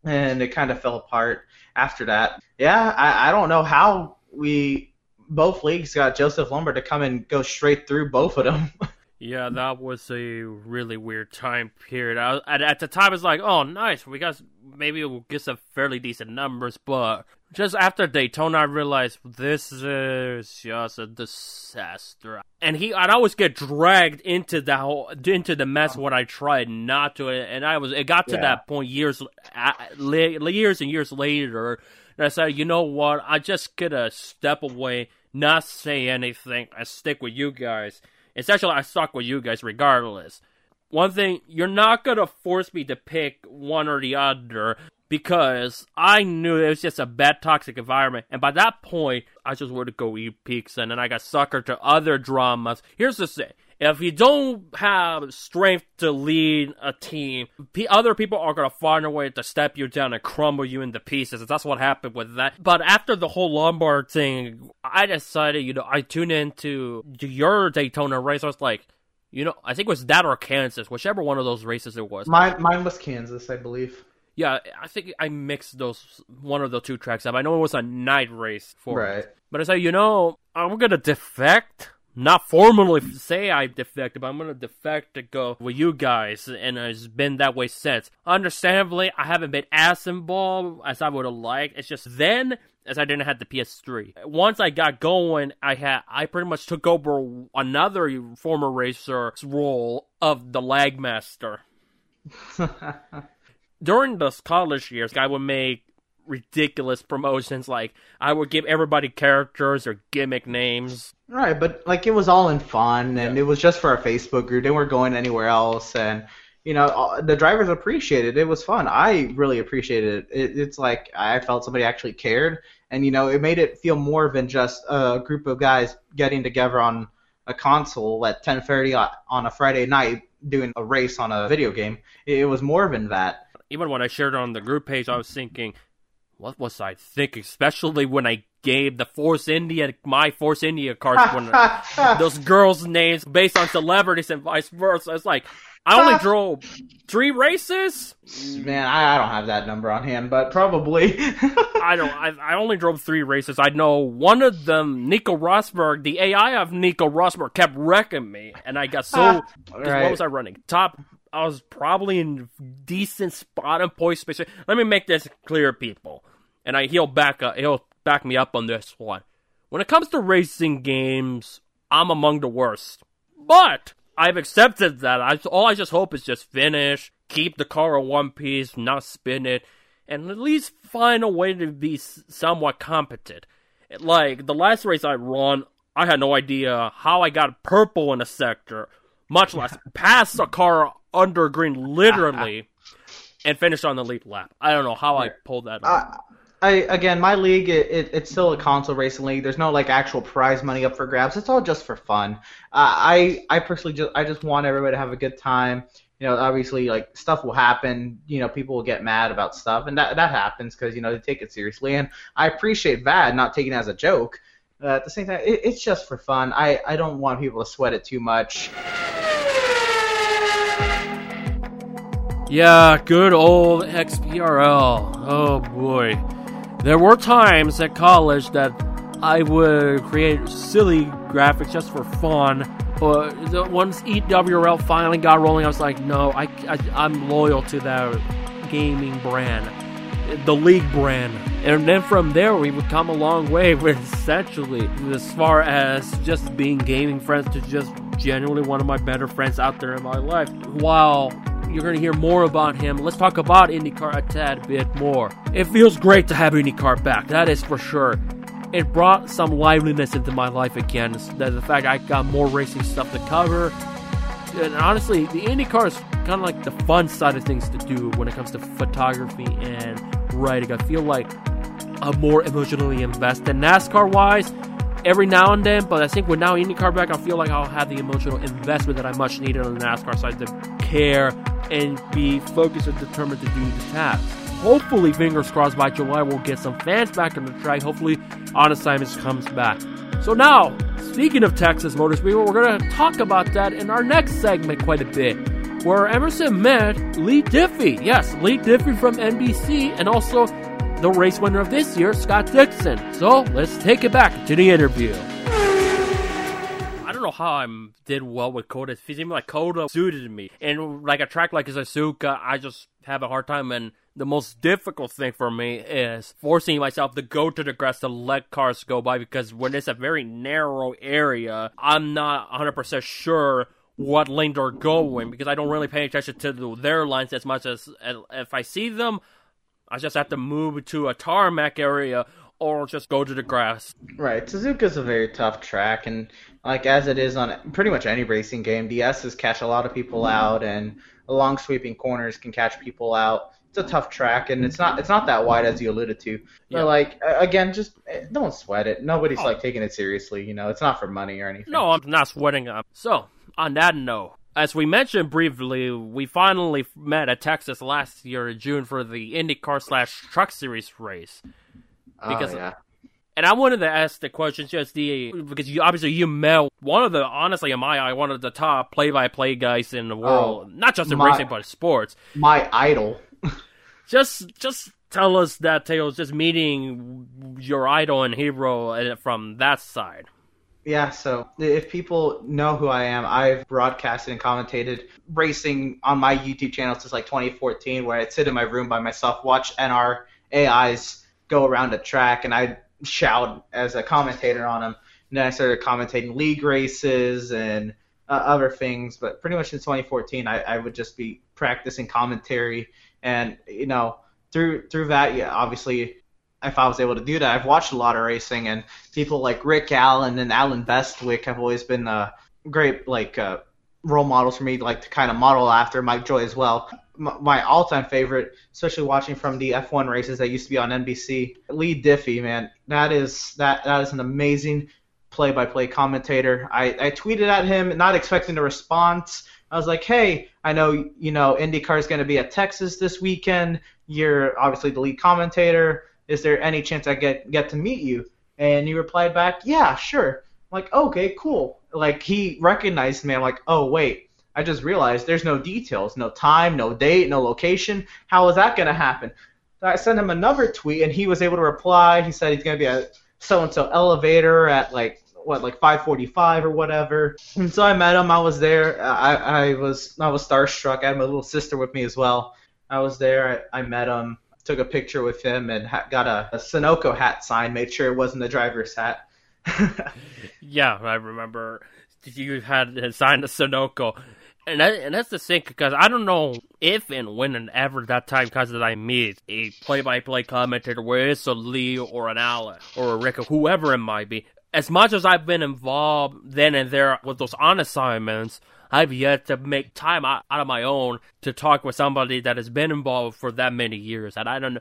and it kind of fell apart after that. Yeah, I, I don't know how we both leagues got Joseph Lombard to come and go straight through both of them. Yeah, that was a really weird time period. I, at, at the time, it's like, oh, nice. We got maybe we'll get some fairly decent numbers, but just after Daytona, I realized this is just a disaster. And he, I'd always get dragged into the whole, into the mess when I tried not to. And I was, it got to yeah. that point years, years and years later. And I said, you know what? I just gotta step away, not say anything, and stick with you guys. Essentially, I stuck with you guys regardless. One thing, you're not gonna force me to pick one or the other because I knew it was just a bad toxic environment. And by that point, I just wanted to go eat pizza and then I got suckered to other dramas. Here's the thing. If you don't have strength to lead a team, other people are going to find a way to step you down and crumble you into pieces. That's what happened with that. But after the whole Lombard thing, I decided, you know, I tuned into your Daytona race. I was like, you know, I think it was that or Kansas, whichever one of those races it was. Mine, mine was Kansas, I believe. Yeah, I think I mixed those one of the two tracks up. I know it was a night race for right. It. But I said, you know, I'm gonna defect not formally say I defected, but I'm gonna defect to go with you guys, and it's been that way since. Understandably, I haven't been as involved as I would have liked. It's just then, as I didn't have the PS3. Once I got going, I had I pretty much took over another former racer's role of the lag master. During those college years, I would make ridiculous promotions. Like I would give everybody characters or gimmick names. Right, but like it was all in fun, and yeah. it was just for our Facebook group. They weren't going anywhere else, and you know the drivers appreciated it. It was fun. I really appreciated it. it. It's like I felt somebody actually cared, and you know it made it feel more than just a group of guys getting together on a console at 10:30 on a Friday night doing a race on a video game. It was more than that. Even when I shared it on the group page, I was thinking, what was I thinking? Especially when I gave the Force India, my Force India cards, when those girls' names based on celebrities and vice versa. It's like, I only drove three races. Man, I, I don't have that number on hand, but probably. I don't. I, I only drove three races. I know one of them, Nico Rosberg. The AI of Nico Rosberg kept wrecking me, and I got so. Right. What was I running? Top. I was probably in decent spot and poise space. Let me make this clear, people, and I he'll back up. He'll back me up on this one. When it comes to racing games, I'm among the worst. But I've accepted that. I, all I just hope is just finish, keep the car in one piece, not spin it, and at least find a way to be somewhat competent. Like the last race I run, I had no idea how I got purple in a sector, much less pass a car under green literally, and finish on the lead lap. I don't know how I pulled that off. Uh, I again, my league, it, it, it's still a console racing league. There's no like actual prize money up for grabs. It's all just for fun. Uh, I I personally just I just want everybody to have a good time. You know, obviously, like stuff will happen. You know, people will get mad about stuff, and that that happens because you know they take it seriously. And I appreciate that, not taking it as a joke. Uh, at the same time, it, it's just for fun. I I don't want people to sweat it too much. Yeah, good old EWRL. Oh boy. There were times at college that I would create silly graphics just for fun, but once EWRL finally got rolling, I was like, no, I, I, I'm loyal to that gaming brand, the league brand. And then from there, we would come a long way with essentially as far as just being gaming friends to just genuinely one of my better friends out there in my life. While you're going to hear more about him. Let's talk about IndyCar a tad bit more. It feels great to have IndyCar back, that is for sure. It brought some liveliness into my life again. The, the fact I got more racing stuff to cover. And honestly, the IndyCar is kind of like the fun side of things to do when it comes to photography and writing. I feel like I'm more emotionally invested. NASCAR wise, every now and then, but I think with now IndyCar back, I feel like I'll have the emotional investment that I much needed on the NASCAR side to care and be focused and determined to do the task. Hopefully, fingers crossed, by July we'll get some fans back on the track. Hopefully, Honest Simons comes back. So now, speaking of Texas Motor we're going to talk about that in our next segment quite a bit, where Emerson met Leigh Diffey. Yes, Leigh Diffey from NBC, and also the race winner of this year, Scott Dixon. So let's take it back to the interview. Know how I did well with COTA. It seemed like COTA suited me. And like a track like Suzuka, I just have a hard time. And the most difficult thing for me is forcing myself to go to the grass to let cars go by because when it's a very narrow area, I'm not 100% sure what lane they're going because I don't really pay attention to their lines as much as if I see them, I just have to move to a tarmac area or just go to the grass. Right, Suzuka's a very tough track, and like as it is on pretty much any racing game, the S's catch a lot of people out, and long sweeping corners can catch people out. It's a tough track, and it's not it's not that wide as you alluded to. Yeah. But like again, just eh, don't sweat it. Nobody's Oh. like taking it seriously. You know, it's not for money or anything. No, I'm not sweating up. So, on that note, as we mentioned briefly, we finally met at Texas last year in June for the IndyCar slash Truck Series race. Oh, yeah. And I wanted to ask the question just the because you obviously you met one of the honestly in my eye one of the top play by play guys in the world, not just in my- racing but sports. my idol. Just just tell us that tale, just meeting your idol and hero uh, from that side. Yeah, so if people know who I am, I've broadcasted and commentated racing on my YouTube channel since like 2014, where I'd sit in my room by myself, watch NR AIs go around a track, and I'd shout as a commentator on them. And then I started commentating league races and uh, other things, but pretty much in 2014, I, I would just be practicing commentary, and you know, through through that, yeah, obviously, if I was able to do that, I've watched a lot of racing and people like Rick Allen and Allen Bestwick have always been uh, great like uh, role models for me, like to kind of model after. Mike Joy as well. My all-time favorite, especially watching from the F1 races that used to be on NBC. Leigh Diffey, man, that is that that is an amazing play-by-play commentator. I, I tweeted at him, not expecting a response. I was like, "Hey, I know you know IndyCar is going to be at Texas this weekend. You're obviously the lead commentator. Is there any chance I get get to meet you?" And he replied back, "Yeah, sure." I'm like, okay, cool. Like he recognized me. I'm like, oh wait, I just realized there's no details, no time, no date, no location. How is that going to happen? So I sent him another tweet, and he was able to reply. He said he's going to be at so and so elevator at like what like 5:45 or whatever. And so I met him. I was there. I, I was I was starstruck. I had my little sister with me as well. I was there. I, I met him. Took a picture with him and ha- got a, a Sunoco hat signed. Made sure it wasn't the driver's hat. yeah, I remember you had signed a Sunoco. And, that, and that's the thing, because I don't know if and when and ever that time comes that I meet a play-by-play commentator, where it's a Leigh or an Allen or a Rick or whoever it might be. As much as I've been involved then and there with those on assignments, I've yet to make time out of my own to talk with somebody that has been involved for that many years. And I don't know.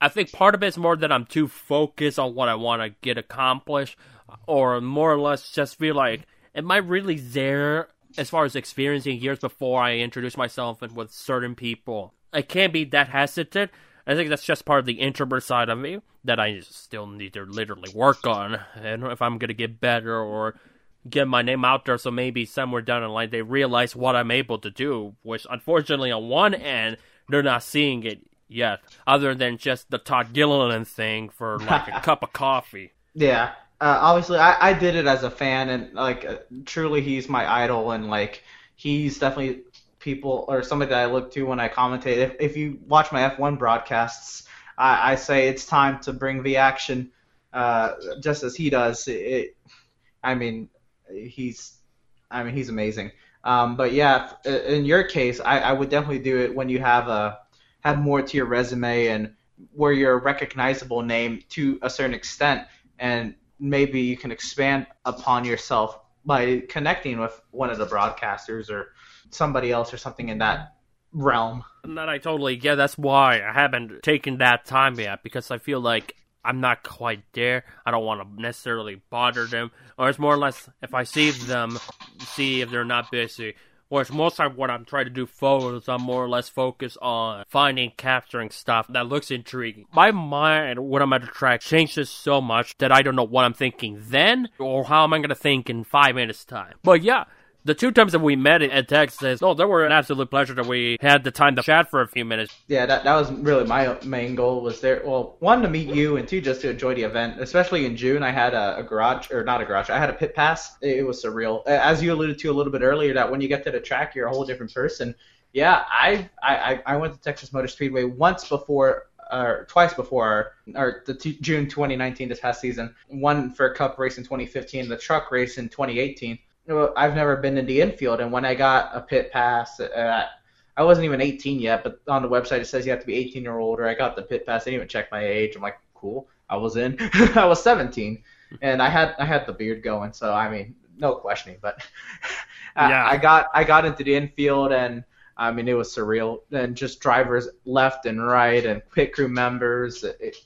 I think part of it's more that I'm too focused on what I want to get accomplished, or more or less just feel like, am I really there as far as experiencing years before I introduce myself and with certain people? I can't be that hesitant. I think that's just part of the introvert side of me that I still need to literally work on. And if I'm gonna get better or get my name out there, so maybe somewhere down the line they realize what I'm able to do. Which unfortunately, on one end, they're not seeing it yet, other than just the Todd Gilliland thing for like a cup of coffee. Yeah, uh, obviously I, I did it as a fan, and like uh, truly he's my idol, and like he's definitely people or somebody that I look to when I commentate. If if you watch my F1 broadcasts, I, I say it's time to bring the action, uh, just as he does. It, I mean, he's, I mean he's amazing. Um, but yeah, in your case, I, I would definitely do it when you have a have more to your resume and where you're a recognizable name to a certain extent, and maybe you can expand upon yourself by connecting with one of the broadcasters or somebody else or something in that realm. And that I totally get. That's why I haven't taken that time yet because I feel like I'm not quite there. I don't want to necessarily bother them, or it's more or less if I see them, see if they're not busy. Whereas most of what I'm trying to do is I'm more or less focused on finding, capturing stuff that looks intriguing. My mind, when I'm at a track, changes so much that I don't know what I'm thinking then or how am I going to think in five minutes' time. But yeah, the two times that we met at Texas, oh, they were an absolute pleasure that we had the time to chat for a few minutes. Yeah, that, that was really my main goal was there. Well, one to meet you, and two just to enjoy the event. Especially in June, I had a, a garage or not a garage. I had a pit pass. It, it was surreal. As you alluded to a little bit earlier, that when you get to the track, you're a whole different person. Yeah, I I I went to Texas Motor Speedway once before or twice before or the t- June 2019 this past season. One for a Cup race in 2015, the truck race in 2018 well, I've never been in the infield, and when I got a pit pass, uh, I wasn't even 18 yet, but on the website it says you have to be 18 or older. I got the pit pass. They didn't even check my age. I'm like, cool. I was in. I was 17, and I had I had the beard going, so I mean, no questioning. But yeah. I, I got I got into the infield, and I mean, it was surreal. And just drivers left and right, and pit crew members. It,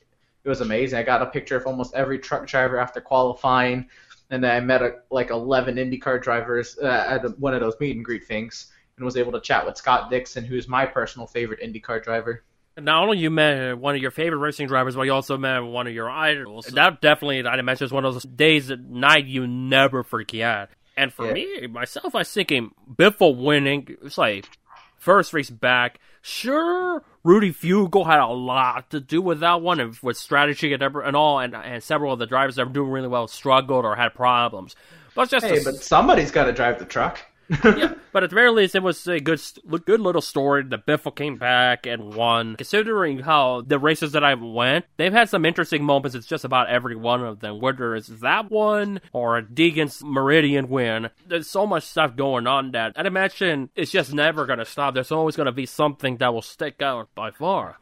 it was amazing. I got a picture of almost every truck driver after qualifying and then I met a, like 11 IndyCar drivers uh, at one of those meet and greet things, and was able to chat with Scott Dixon, who's my personal favorite IndyCar driver. Not only you met one of your favorite racing drivers, but you also met one of your idols. That definitely, I imagine, is one of those days at night you never forget. And for yeah. me, myself, I was thinking Biffle winning, it's like first race back. Sure, Rudy Fugle had a lot to do with that one, and with strategy and, and all, and, and several of the drivers that were doing really well struggled or had problems. But just hey, a, but somebody's got to drive the truck yeah, but at the very least, it was a good, good little story. The Biffle came back and won. Considering how the races that I went, they've had some interesting moments. It's just about every one of them, whether it's that one or a Deegan's Meridian win. There's so much stuff going on that I'd imagine it's just never going to stop. There's always going to be something that will stick out by far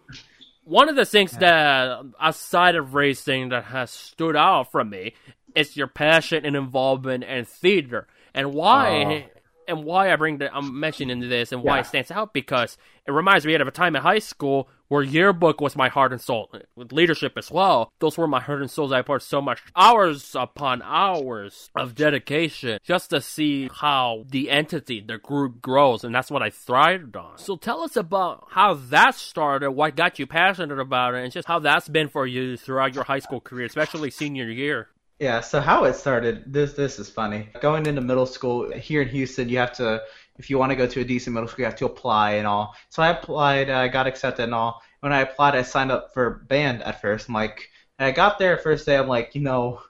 one of the things that outside of racing that has stood out from me is your passion and involvement in theater and why oh. And why I bring the, I'm mentioning this and why Yeah. it stands out because it reminds me of a time in high school where yearbook was my heart and soul with leadership as well. Those were my heart and souls. I poured so much hours upon hours of dedication just to see how the entity, the group grows, and that's what I thrived on. So tell us about how that started, what got you passionate about it, and just how that's been for you throughout your high school career, especially senior year. Yeah, so how it started, this this is funny. Going into middle school here in Houston, you have to, if you want to go to a decent middle school, you have to apply and all. So I applied, I got accepted and all. When I applied, I signed up for band at first. I'm like, and I got there first day, I'm like, you know,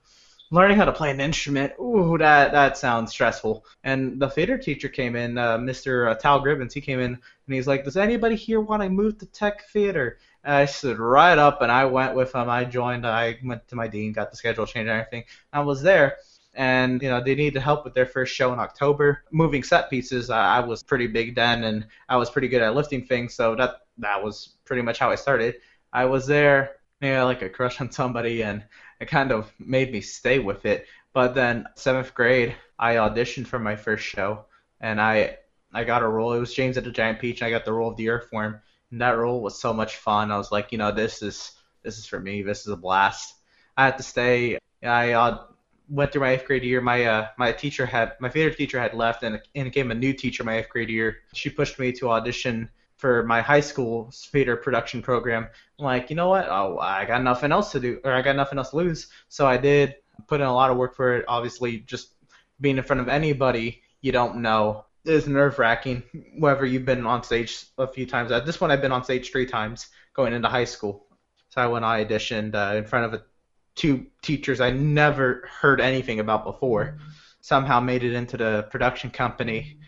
learning how to play an instrument, ooh, that that sounds stressful. And the theater teacher came in, uh, Mr. Uh, Tal Gribbons, he came in and he's like, does anybody here want to move to tech theater? I stood right up and I went with him. I joined. I went to my dean, got the schedule changed and everything. I was there, and you know they needed help with their first show in October, moving set pieces. I, I was pretty big then, and I was pretty good at lifting things, so that that was pretty much how I started. I was there, you know, like a crush on somebody, and it kind of made me stay with it. But then seventh grade, I auditioned for my first show, and I I got a role. It was James and the Giant Peach, and I got the role of the Earthworm. And that role was so much fun. I was like, you know, this is this is for me. This is a blast. I had to stay. I uh, went through my eighth grade year. My uh, my teacher had my theater teacher had left, and and came a new teacher my eighth grade year. She pushed me to audition for my high school theater production program. I'm like, you know what? Oh, I got nothing else to do, or I got nothing else to lose. So I did put in a lot of work for it. Obviously, just being in front of anybody you don't know is nerve wracking. Whether you've been on stage a few times, at this point I've been on stage three times going into high school. So went I auditioned uh, in front of a, two teachers I never heard anything about before. Somehow made it into the production company.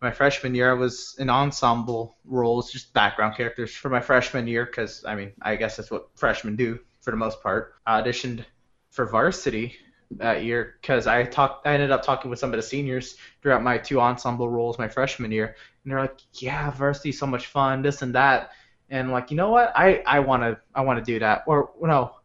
My freshman year, I was in ensemble roles, just background characters for my freshman year, because I mean, I guess that's what freshmen do for the most part. I auditioned for varsity that year because I talked. I ended up talking with some of the seniors throughout my two ensemble roles my freshman year, and they're like, "Yeah, varsity's so much fun, this and that." And like, you know what? I I want to I want to do that. Or no,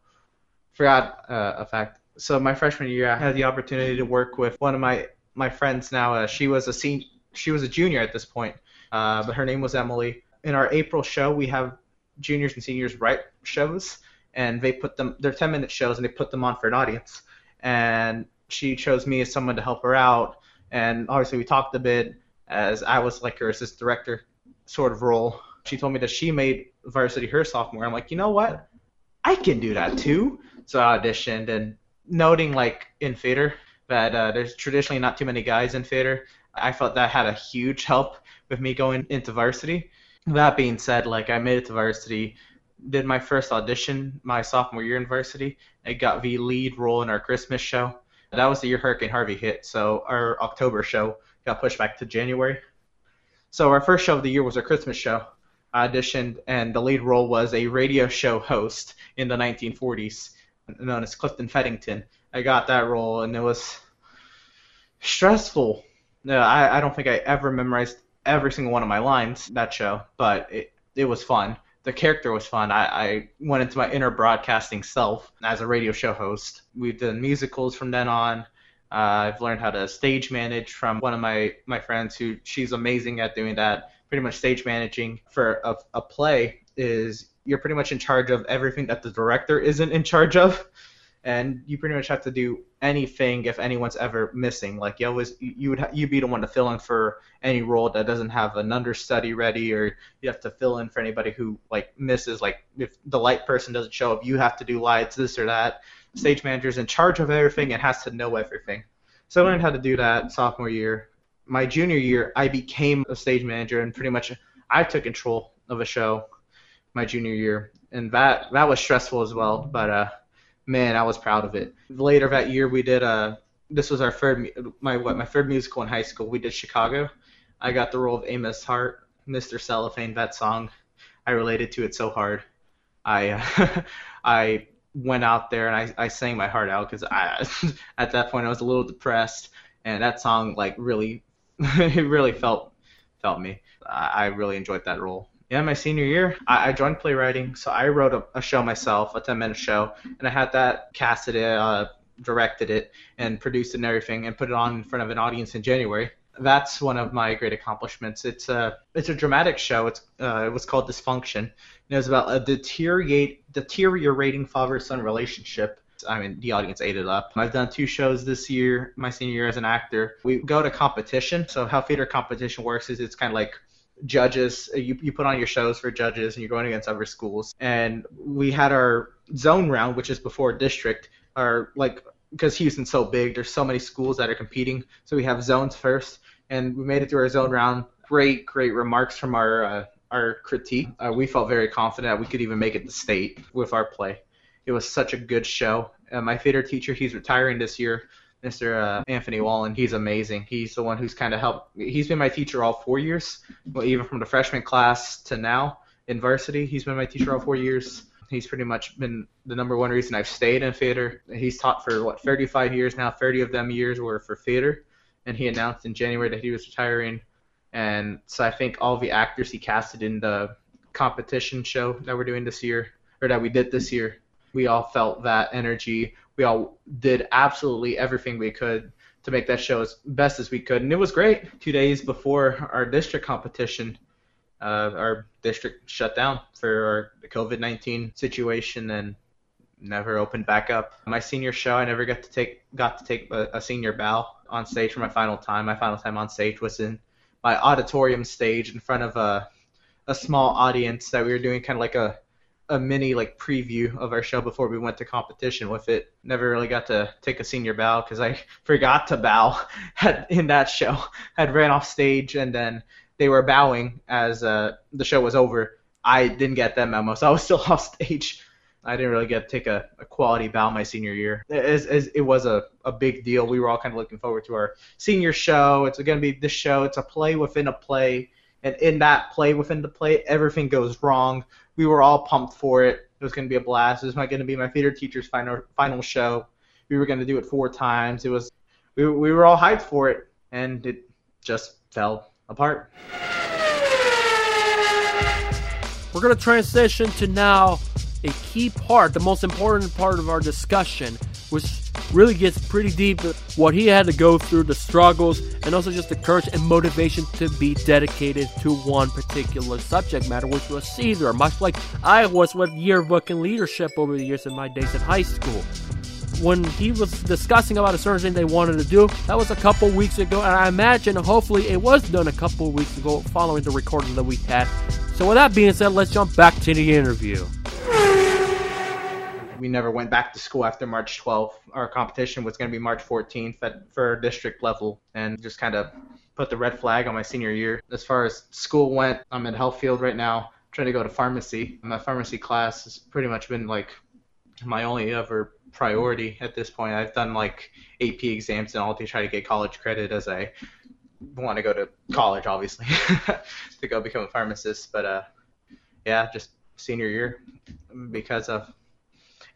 forgot uh, a fact. So my freshman year, I had the opportunity to work with one of my my friends. Now uh, she was a sen- she was a junior at this point, uh, but her name was Emily. In our April show, we have juniors and seniors write shows, and they put them. They're 10 minute shows, and they put them on for an audience. And she chose me as someone to help her out, and obviously we talked a bit as I was like her assistant director sort of role. She told me that she made varsity her sophomore. I'm like, you know what? I can do that too. So I auditioned, and noting like in theater that uh, there's traditionally not too many guys in theater, I felt that had a huge help with me going into varsity. That being said, like I made it to varsity, did my first audition my sophomore year in varsity. I got the lead role in our Christmas show. That was the year Hurricane Harvey hit, so our October show got pushed back to January. So our first show of the year was our Christmas show. I auditioned, and the lead role was a radio show host in the 1940s, known as Clifton Feddington. I got that role, and it was stressful. No, I, I don't think I ever memorized every single one of my lines that show, but it, it was fun. The character was fun. I, I went into my inner broadcasting self as a radio show host. We've done musicals from then on. Uh, I've learned how to stage manage from one of my, my friends who she's amazing at doing that. Pretty much stage managing for a, a play is you're pretty much in charge of everything that the director isn't in charge of and you pretty much have to do anything if anyone's ever missing. Like you always, you would ha- you'd be the one to fill in for any role that doesn't have an understudy ready, or you have to fill in for anybody who like misses. Like if the light person doesn't show up, you have to do lights, this or that. Stage manager's in charge of everything and has to know everything. So I learned how to do that sophomore year. My junior year, I became a stage manager and pretty much I took control of a show my junior year, and that that was stressful as well. But uh, man, I was proud of it. Later that year, we did uh this was our third my what my third musical in high school. We did Chicago. I got the role of Amos Hart, Mr. Cellophane. That song, I related to it so hard. I uh, I went out there and I, I sang my heart out because I at that point I was a little depressed, and that song like really it really felt felt me. I, I really enjoyed that role. Yeah, my senior year, I, I joined playwriting, so I wrote a, a show myself, a 10 minute show, and I had that casted it, uh, directed it, and produced it and everything, and put it on in front of an audience in January. that's one of my great accomplishments. It's a it's a dramatic show. It's uh, it was called Dysfunction. And it was about a deteriorate deteriorating father son relationship. I mean, the audience ate it up. I've done two shows this year, my senior year as an actor. We go to competition. So how theater competition works is it's kind of like judges. You, you put on your shows for judges, and you're going against other schools. And we had our zone round, which is before district. Our like because Houston's so big, there's so many schools that are competing. So we have zones first, and we made it through our zone round. Great, great remarks from our uh, our critique. Uh, we felt very confident we could even make it to state with our play. It was such a good show. Uh, my theater teacher, he's retiring this year, Mr. Uh, Anthony Wallen. He's amazing. He's the one who's kind of helped. He's been my teacher all four years, well, even from the freshman class to now in varsity. He's been my teacher all four years. He's pretty much been the number one reason I've stayed in theater. He's taught for what 35 years now. 30 of them years were for theater, and he announced in January that he was retiring. And so I think all the actors he casted in the competition show that we're doing this year, or that we did this year, we all felt that energy. We all did absolutely everything we could to make that show as best as we could, and it was great. Two days before our district competition, uh, our district shut down for the COVID-19 situation and never opened back up. My senior show, I never got to take got to take a, a senior bow on stage for my final time. My final time on stage was in my auditorium stage in front of a a small audience that we were doing kind of like a a mini like preview of our show before we went to competition with it. Never really got to take a senior bow because I forgot to bow in that show. I'd ran off stage and then they were bowing as uh, the show was over. I didn't get that memo, so I was still off stage. I didn't really get to take a, a quality bow my senior year. It, it, it was a, a big deal. We were all kind of looking forward to our senior show. It's going to be this show. It's a play within a play. And in that play within the play, everything goes wrong. We were all pumped for it. It was going to be a blast. It was going to be my theater teacher's final final show. We were going to do it four times. It was we, we were all hyped for it, and it just fell apart. We're going to transition to now a key part, the most important part of our discussion, which really gets pretty deep. What he had to go through, the struggles, and also just the courage and motivation to be dedicated to one particular subject matter, which was Caesar, much like I was with yearbook and leadership over the years in my days in high school when he was discussing about a certain thing they wanted to do. That was a couple weeks ago, and I imagine hopefully it was done a couple weeks ago following the recording that we had. So with that being said, let's jump back to the interview. We never went back to school after March 12th. Our competition was going to be March 14th at, for district level, and just kind of put the red flag on my senior year. As far as school went, I'm in health field right now, trying to go to pharmacy. My pharmacy class has pretty much been like my only ever priority at this point. I've done like AP exams and all to try to get college credit as I want to go to college, obviously, to go become a pharmacist. But uh, yeah, just senior year because of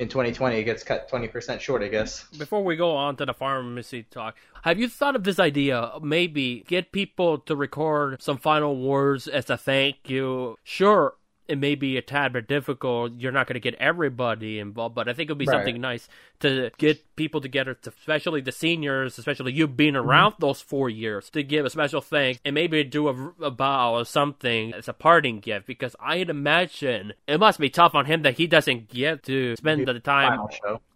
in 2020 it gets cut 20% short, I guess. Before we go on to the pharmacy talk, have you thought of this idea? Maybe get people to record some final words as a thank you. Sure, it may be a tad bit difficult. You're not going to get everybody involved, but I think it would be right. something nice to get people together, to, especially the seniors, especially you being mm-hmm. around mm-hmm. those four years, to give a special thanks and maybe do a, a bow or something as a parting gift. Because I'd imagine it must be tough on him that he doesn't get to spend the time.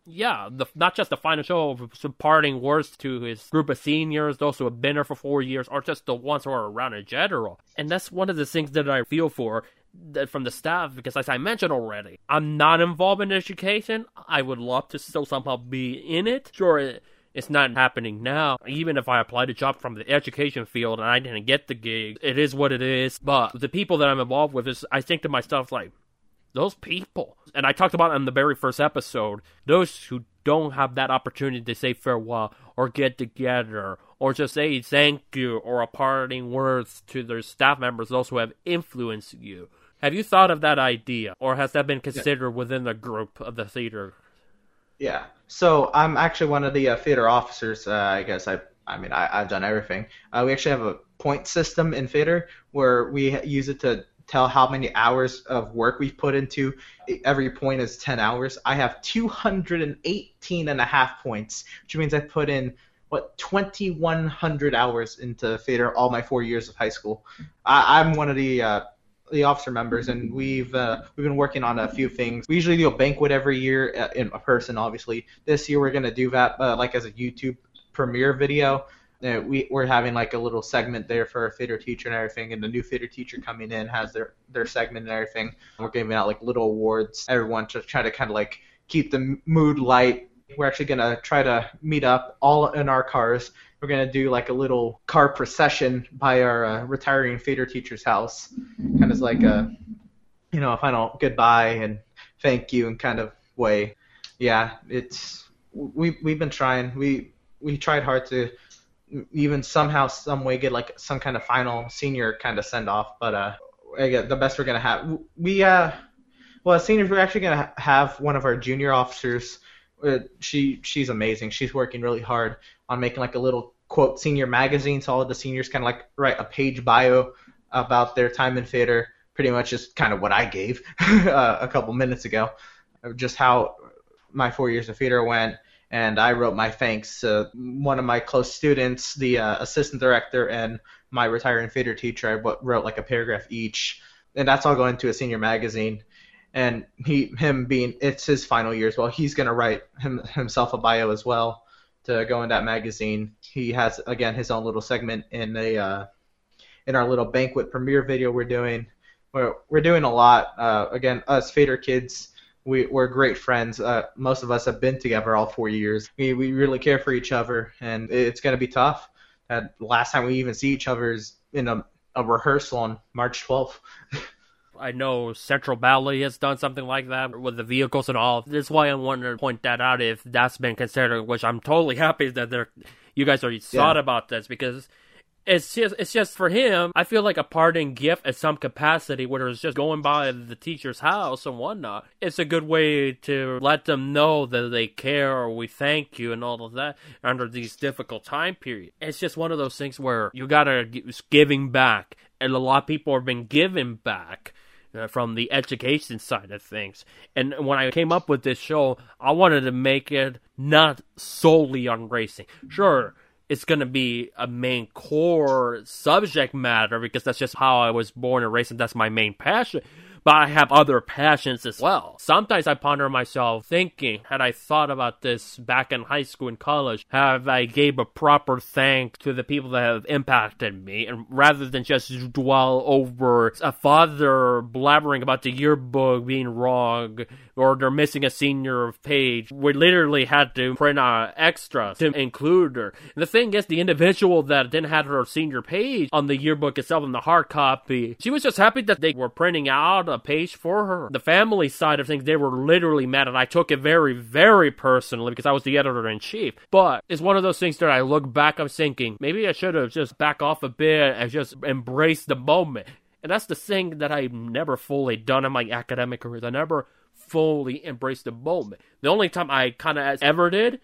Yeah, the, not just the final show, some parting words to his group of seniors, those who have been there for four years, or just the ones who are around in general. And that's one of the things that I feel for from the staff because as I mentioned already, I'm not involved in education. I would love to still somehow be in it. Sure, it's not happening now. Even if I applied a job from the education field and I didn't get the gig, it is what it is. But the people that I'm involved with is, I think to myself like, those people, and I talked about in the very first episode, those who don't have that opportunity to say farewell or get together or just say thank you or a parting words to their staff members, those who have influenced you. Have you thought of that idea, or has that been considered yeah. within the group of the theater? Yeah. So I'm actually one of the uh, theater officers. Uh, I guess I. I mean, I, have done everything. Uh, we actually have a point system in theater where we use it to tell how many hours of work we've put into. Every point is 10 hours. I have 218 and a half points, which means I put in what 2,100 hours into theater all my four years of high school. I, I'm one of the uh, the officer members, and we've uh, we've been working on a few things. We usually do a banquet every year uh, in person, obviously. This year we're gonna do that uh, like as a YouTube premiere video. Uh, we we're having like a little segment there for a theater teacher and everything, and the new theater teacher coming in has their their segment and everything. We're giving out like little awards, everyone to try to kind of like keep the mood light. We're actually gonna try to meet up all in our cars. We're gonna do like a little car procession by our uh, retiring theater teacher's house, kind of like a you know a final goodbye and thank you and kind of way. Yeah, it's we we've been trying. We we tried hard to even somehow some way get like some kind of final senior kind of send off, but uh, again, the best we're gonna have. We uh, well, seniors, we're actually gonna have one of our junior officers. Uh, she she's amazing. She's working really hard on making like a little quote senior magazine, so all of the seniors kind of like write a page bio about their time in theater. Pretty much just kind of what I gave uh, a couple minutes ago, just how my four years of theater went and I wrote my thanks to one of my close students, the uh, assistant director, and my retiring theater teacher. I wrote like a paragraph each, and that's all going to a senior magazine. And he, him being, it's his final year as well. He's gonna write him, himself a bio as well to go in that magazine. He has again his own little segment in a uh, in our little banquet premiere video we're doing. We're we're doing a lot. Uh, again, us Fader kids we, we're great friends. Uh, most of us have been together all four years. We, we really care for each other, and it's to be tough. Uh, last time we even see each other is in a, a rehearsal on March 12th. I know Central Valley has done something like that with the vehicles and all. That's why I wanted to point that out if that's been considered, which I'm totally happy that they're, you guys already yeah. thought about this because it's just it's just for him. I feel like a parting gift at some capacity, whether it's just going by the teacher's house and whatnot. It's a good way to let them know that they care or we thank you and all of that under these difficult time periods. It's just one of those things where you gotta giving back, and a lot of people have been giving back. Uh, from the education side of things. And when I came up with this show, I wanted to make it not solely on racing. Sure, it's going to be a main core subject matter because that's just how I was born and raised and that's my main passion but I have other passions as well. Sometimes I ponder myself thinking, had I thought about this back in high school and college, have I gave a proper thank to the people that have impacted me, and rather than just dwell over a father blabbering about the yearbook being wrong or they're missing a senior page, we literally had to print out extras to include her. And the thing is, the individual that didn't have her senior page on the yearbook itself in the hard copy, she was just happy that they were printing out a page for her. The family side of things, they were literally mad, and I took it very, very personally because I was the editor in chief. But it's one of those things that I look back, I'm thinking maybe I should have just back off a bit and just embraced the moment. And that's the thing that I've never fully done in my academic career. I never fully embrace the moment. The only time I kind of ever did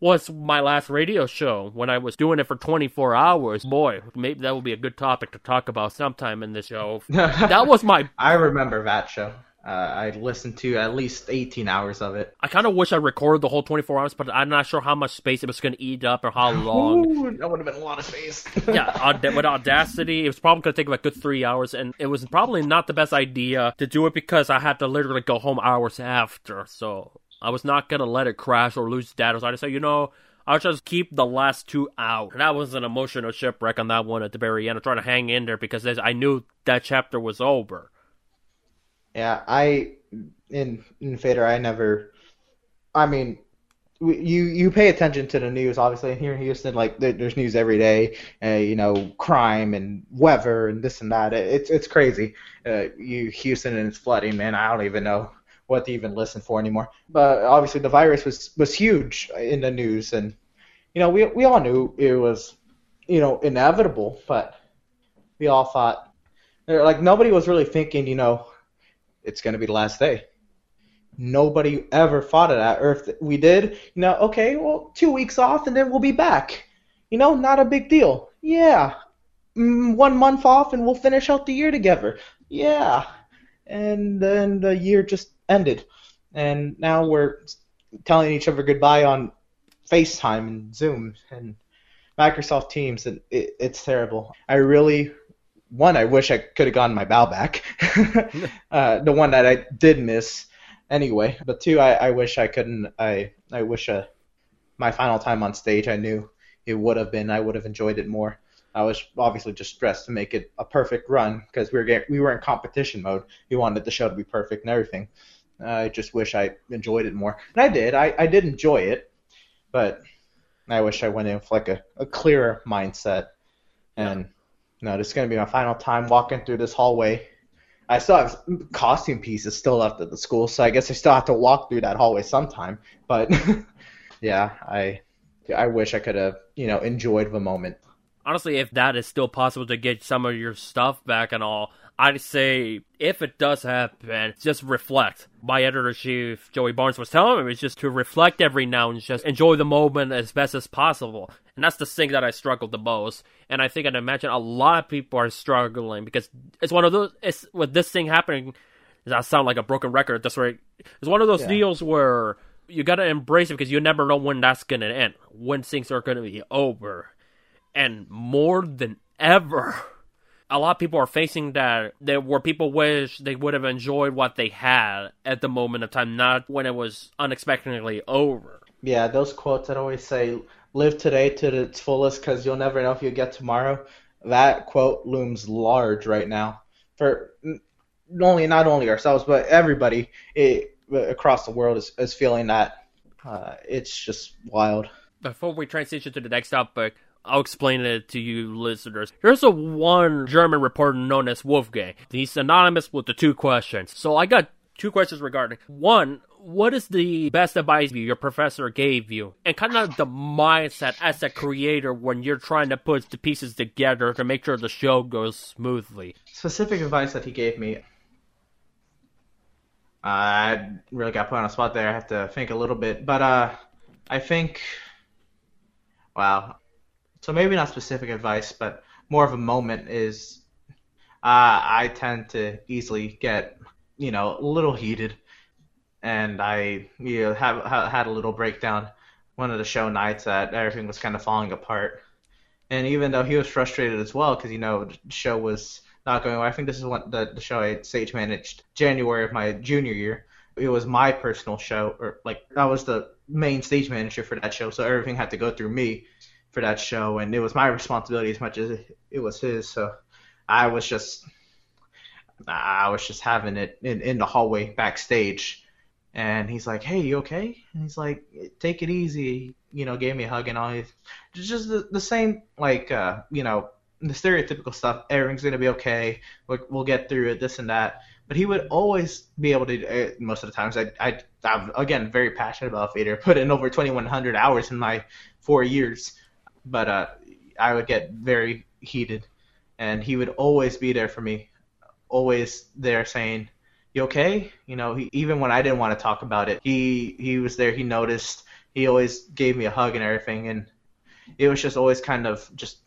was my last radio show when I was doing it for 24 hours. Boy, maybe that would be a good topic to talk about sometime in the show. that was my. I remember that show. Uh, I listened to at least 18 hours of it. I kind of wish I recorded the whole 24 hours, but I'm not sure how much space it was going to eat up or how long. Ooh, that would have been a lot of space. yeah, with Audacity, it was probably going to take like good three hours, and it was probably not the best idea to do it because I had to literally go home hours after. So I was not gonna let it crash or lose data. So I just said, you know, I'll just keep the last two out. And that was an emotional shipwreck on that one at the very end. I'm trying to hang in there because I knew that chapter was over. Yeah, I in in Fader, I never. I mean, you you pay attention to the news, obviously. And here in Houston, like there's news every day. Uh, you know, crime and weather and this and that. It's it's crazy. Uh, you Houston and it's flooding, man. I don't even know what to even listen for anymore. But obviously, the virus was was huge in the news, and you know, we we all knew it was you know inevitable, but we all thought like nobody was really thinking, you know, it's going to be the last day. Nobody ever thought of that, or if we did, you know, okay, well, two weeks off and then we'll be back. You know, not a big deal. Yeah, mm, one month off and we'll finish out the year together. Yeah, and then the year just ended, and now we're telling each other goodbye on FaceTime and Zoom, and Microsoft Teams, and it, it's terrible. I really, one, I wish I could have gotten my bow back, uh, the one that I did miss anyway. But two, I, I wish I couldn't. I I wish uh, my final time on stage, I knew it would have been. I would have enjoyed it more. I was obviously just stressed to make it a perfect run because we were getting, we were in competition mode. We wanted the show to be perfect and everything. I just wish I enjoyed it more, and I did. I, I did enjoy it, but I wish I went in with like a, a clearer mindset. And no, this is gonna be my final time walking through this hallway. I still have costume pieces still left at the school, so I guess I still have to walk through that hallway sometime. But yeah, I I wish I could have you know enjoyed the moment honestly, if that is still possible to get some of your stuff back and all, I'd say if it does happen, just reflect. My editor chief, Joey Barnes, was telling me it's just to reflect every now and just enjoy the moment as best as possible. And that's the thing that I struggled the most. And I think I'd imagine a lot of people are struggling because it's one of those, it's with this thing happening, does that sound like a broken record. That's right. It's one of those yeah. deals where you gotta embrace it because you never know when that's gonna end, when things are gonna be over and more than ever, a lot of people are facing that, that where people wish they would have enjoyed what they had at the moment of time, not when it was unexpectedly over. Yeah, those quotes that always say, live today to its fullest because you'll never know if you get tomorrow. That quote looms large right now for only not only ourselves but everybody it, across the world is, is feeling that. Uh, it's just wild. Before we transition to the next topic, I'll explain it to you listeners. Here's a one German reporter known as Wolfgang. He's anonymous with the two questions. So I got two questions regarding one, what is the best advice your professor gave you? And kind of the mindset as a creator when you're trying to put the pieces together to make sure the show goes smoothly. Specific advice that he gave me. I really got put on a spot there. I have to think a little bit. But uh, I think, wow, so maybe not specific advice, but more of a moment is uh, I tend to easily get you know a little heated, and I you know have, had a little breakdown. One of the show nights that everything was kind of falling apart. And even though he was frustrated as well because you know the show was not going well, I think this is what the, the show I stage managed January of my junior year. It was my personal show, or like I was the main stage manager for that show, so everything had to go through me for that show, and it was my responsibility as much as it was his. So I was just I was just having it in, in the hallway backstage, and he's like, "Hey, you okay?" And he's like, "Take it easy," you know, gave me a hug and all. Just the, the same like uh, you know the stereotypical stuff. Everything's gonna be okay. We'll, we'll get through it. This and that. But he would always be able to. Uh, most of the times, I, I, I'm again very passionate about Vader. Put in over 2,100 hours in my four years but uh, I would get very heated, and he would always be there for me, always there saying, "You okay?" You know, he, even when I didn't want to talk about it, he he was there. He noticed. He always gave me a hug and everything, and it was just always kind of just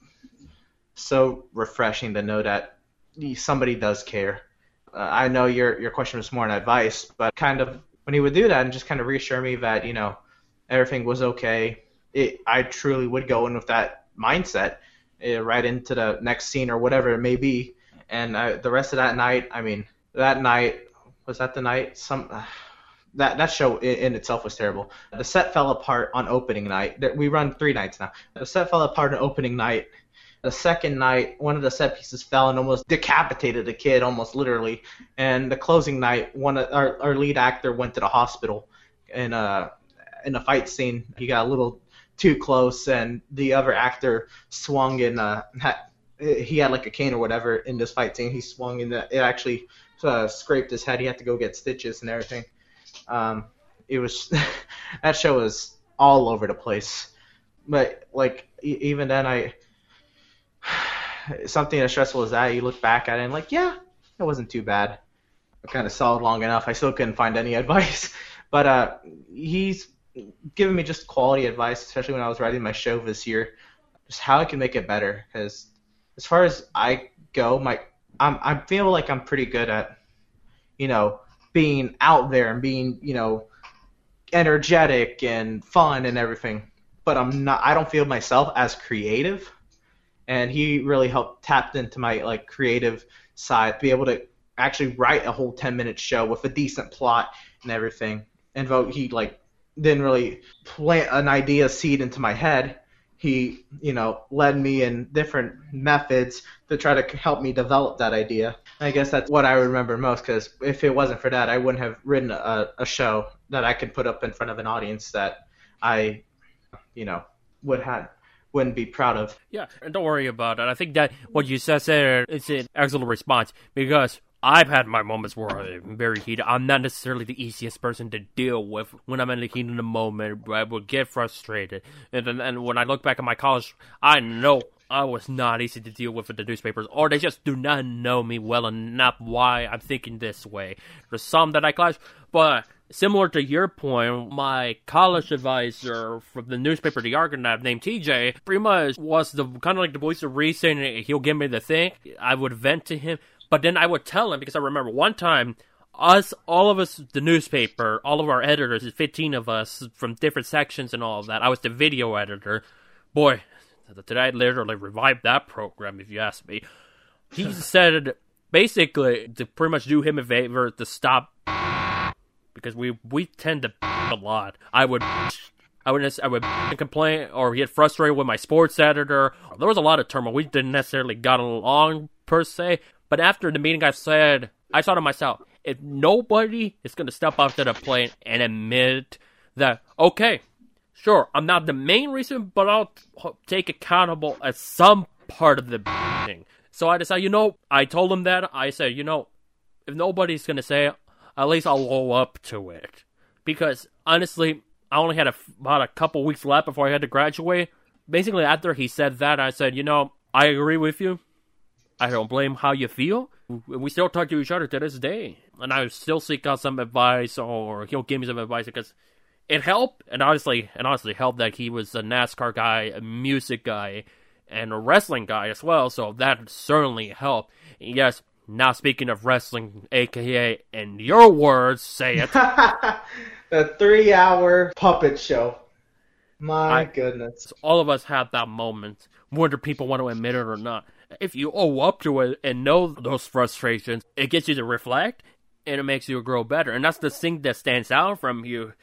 so refreshing to know that somebody does care. Uh, I know your your question was more an advice, but kind of when he would do that and just kind of reassure me that you know everything was okay, it, I truly would go in with that mindset uh, right into the next scene or whatever it may be. And uh, the rest of that night, I mean, that night was that the night some. Uh, that that show in, in, itself was terrible. The set fell apart on opening night. We run three nights now. The set fell apart on opening night. The second night, one of the set pieces fell and almost decapitated a kid, almost literally. And the closing night, one of our, our lead actor went to the hospital in a in a fight scene. He got a little too close, and the other actor swung and uh, he had like a cane or whatever in this fight scene. He swung and it actually uh, scraped his head. He had to go get stitches and everything. Um, it was that show was all over the place. But like e- even then, I something as stressful as that, you look back at it and like, yeah, it wasn't too bad. I kind of it long enough. I still couldn't find any advice, but uh, he's given me just quality advice, especially when I was writing my show this year, just how I can make it better. Because as far as I go, my I'm I feel like I'm pretty good at, you know, being out there and being you know, energetic and fun and everything. but I'm not. I don't feel myself as creative, and he really helped tapped into my like creative side, be able to actually write a whole 10 minute show with a decent plot and everything. And he like didn't really plant an idea seed into my head. He, you know, led me in different methods to try to help me develop that idea. I guess that's what I remember most because if it wasn't for that, I wouldn't have written a, a show that I could put up in front of an audience that I, you know, would have wouldn't be proud of. Yeah, and don't worry about it. I think that what you said there is an excellent response because I've had my moments where I'm very heated. I'm not necessarily the easiest person to deal with when I'm in the heat of the moment. I will get frustrated, and and when I look back at my college, I know I was not easy to deal with in the newspapers, or they just do not know me well enough why I'm thinking this way. There's some that I clash, but similar to your point, my college advisor from the newspaper, The Argonaut, named TJ, pretty much was the kind of like the voice of reason. He'll give me the thing. I would vent to him, but then I would tell him because I remember one time us, all of us, the newspaper, all of our editors, 15 of us from different sections and all of that. I was the video editor. Boy, did I literally revive that program, if you ask me. He said, basically, to pretty much do him a favor, to stop because we we tend to a lot. I would I would I would complain or get frustrated with my sports editor. There was a lot of turmoil. We didn't necessarily got along per se, but after the meeting, I said I thought to myself, if nobody is going to step up to the plate and admit that okay, sure, I'm not the main reason, but I'll take accountable as some part of the thing. So I decided, you know, I told him that. I said, you know, if nobody's going to say it, at least I'll roll up to it. Because honestly, I only had a, about a couple weeks left before I had to graduate. Basically, after he said that, I said, you know, I agree with you. I don't blame how you feel. We still talk to each other to this day. And I still seek out some advice or he'll give me some advice because it helped. And honestly, and honestly helped that he was a NASCAR guy, a music guy, and a wrestling guy as well. So that certainly helped. yes, now, speaking of wrestling, aka in your words, say it. the three hour puppet show. My I, goodness. All of us have that moment, whether people want to admit it or not. If you owe up to it and know those frustrations, it gets you to reflect and it makes you grow better. And that's the thing that stands out from you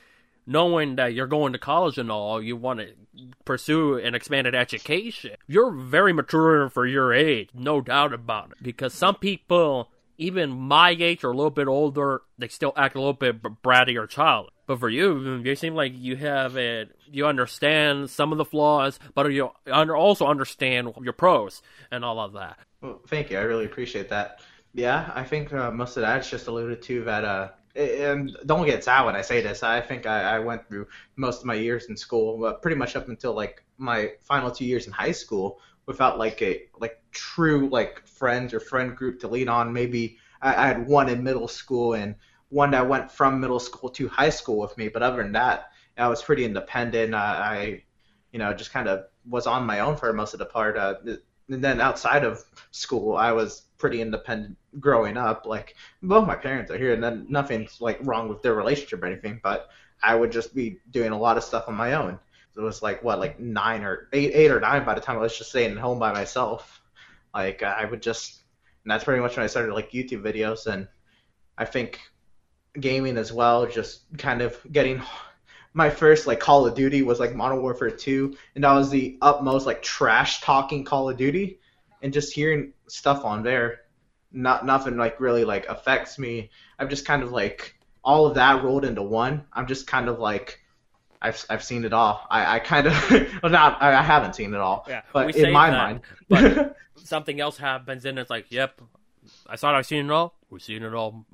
knowing that you're going to college and all, you want to pursue an expanded education. You're very mature for your age, no doubt about it. Because some people, even my age or a little bit older, they still act a little bit bratty or child. But for you, you seem like you have it. You understand some of the flaws, but you also understand your pros and all of that. Well, thank you. I really appreciate that. Yeah, I think uh, most of that's just alluded to that uh, and don't get sad when I say this. I think I, I went through most of my years in school, but pretty much up until like my final two years in high school, without like a like true like friends or friend group to lean on. Maybe I, I had one in middle school and one that went from middle school to high school with me. But other than that, I was pretty independent. I, I you know, just kind of was on my own for most of the part. Uh, and then outside of school, I was pretty independent growing up. Like both my parents are here, and then nothing's like wrong with their relationship or anything. But I would just be doing a lot of stuff on my own. It was like what, like nine or eight, eight or nine by the time I was just staying home by myself. Like I would just, and that's pretty much when I started like YouTube videos, and I think gaming as well. Just kind of getting my first like Call of Duty was like Modern Warfare 2, and that was the utmost like trash talking Call of Duty, and just hearing stuff on there, not nothing like really like affects me. I've just kind of like all of that rolled into one. I'm just kind of like I've I've seen it all. I, I kind of well not I haven't seen it all. Yeah, but in my that, mind, but something else happens and it's like, yep, I thought I've seen it all. We've seen it all.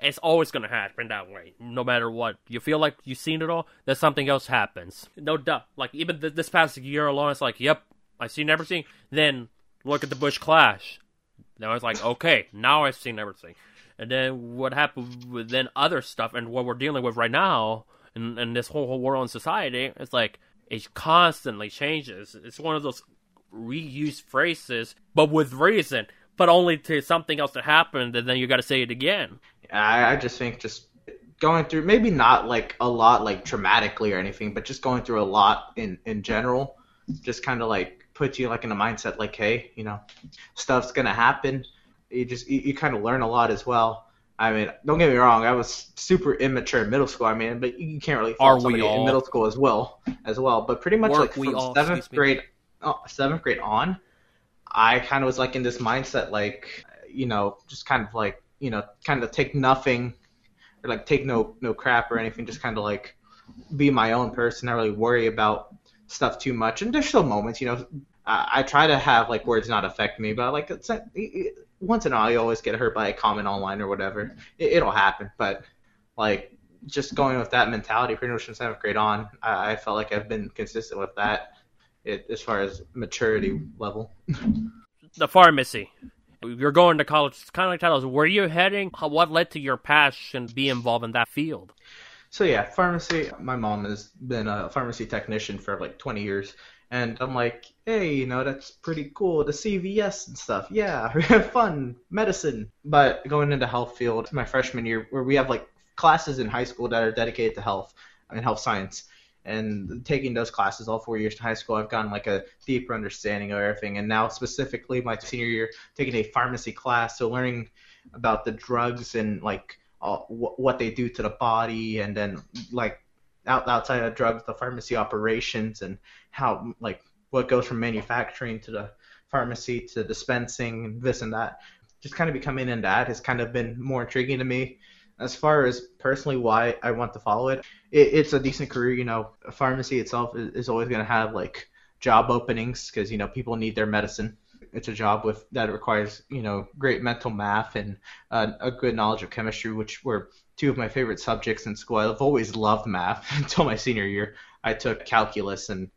It's always gonna happen that way, no matter what. You feel like you've seen it all, then something else happens. No doubt. Like even th- this past year alone, it's like, yep, I've seen everything. Then look at the Busch Clash. Then I was like, okay, now I've seen everything. And then what happened with then other stuff and what we're dealing with right now in, in this whole, whole world and society, it's like it constantly changes. It's one of those reused phrases, but with reason but only to something else that happened, and then you got to say it again. I, I just think just going through maybe not like a lot like traumatically or anything, but just going through a lot in in general, just kind of like puts you like in a mindset like, hey, you know, stuff's gonna happen. You just you, you kind of learn a lot as well. I mean, don't get me wrong, I was super immature in middle school. I mean, but you can't really fault somebody all? in middle school as well, as well. But pretty much Weren't like from all? seventh grade, oh, seventh grade on, I kind of was like in this mindset, like you know, just kind of like you know, kind of take nothing or like take no no crap or anything, just kind of like be my own person, not really worry about stuff too much. And there's still moments, you know, I, I try to have like words not affect me, but like it's it, it, once in a while you always get hurt by a comment online or whatever. It, it'll happen, but like just going with that mentality pretty much from seventh grade on, I, I felt like I've been consistent with that. It, as far as maturity level. the pharmacy. You're going to college. It's kind of like titles. Where are you heading? How- What led to your passion to be involved in that field? So yeah, pharmacy. My mom has been a pharmacy technician for like 20 years, and I'm like, hey, you know, that's pretty cool. The CVS and stuff. Yeah, fun medicine. But going into health field, my freshman year, where we have like classes in high school that are dedicated to health and health science. And taking those classes all four years in high school, I've gotten like a deeper understanding of everything. And now, specifically, my senior year, taking a pharmacy class, so learning about the drugs and like uh, wh- what they do to the body, and then like out, outside of drugs, the pharmacy operations and how like what goes from manufacturing to the pharmacy to dispensing and this and that. Just kind of becoming into that has kind of been more intriguing to me. As far as personally why I want to follow it, it it's a decent career. You know, pharmacy itself is, is always going to have like job openings because you know people need their medicine. It's a job with that requires you know great mental math and uh, a good knowledge of chemistry, which were two of my favorite subjects in school. I've always loved math until my senior year. I took calculus and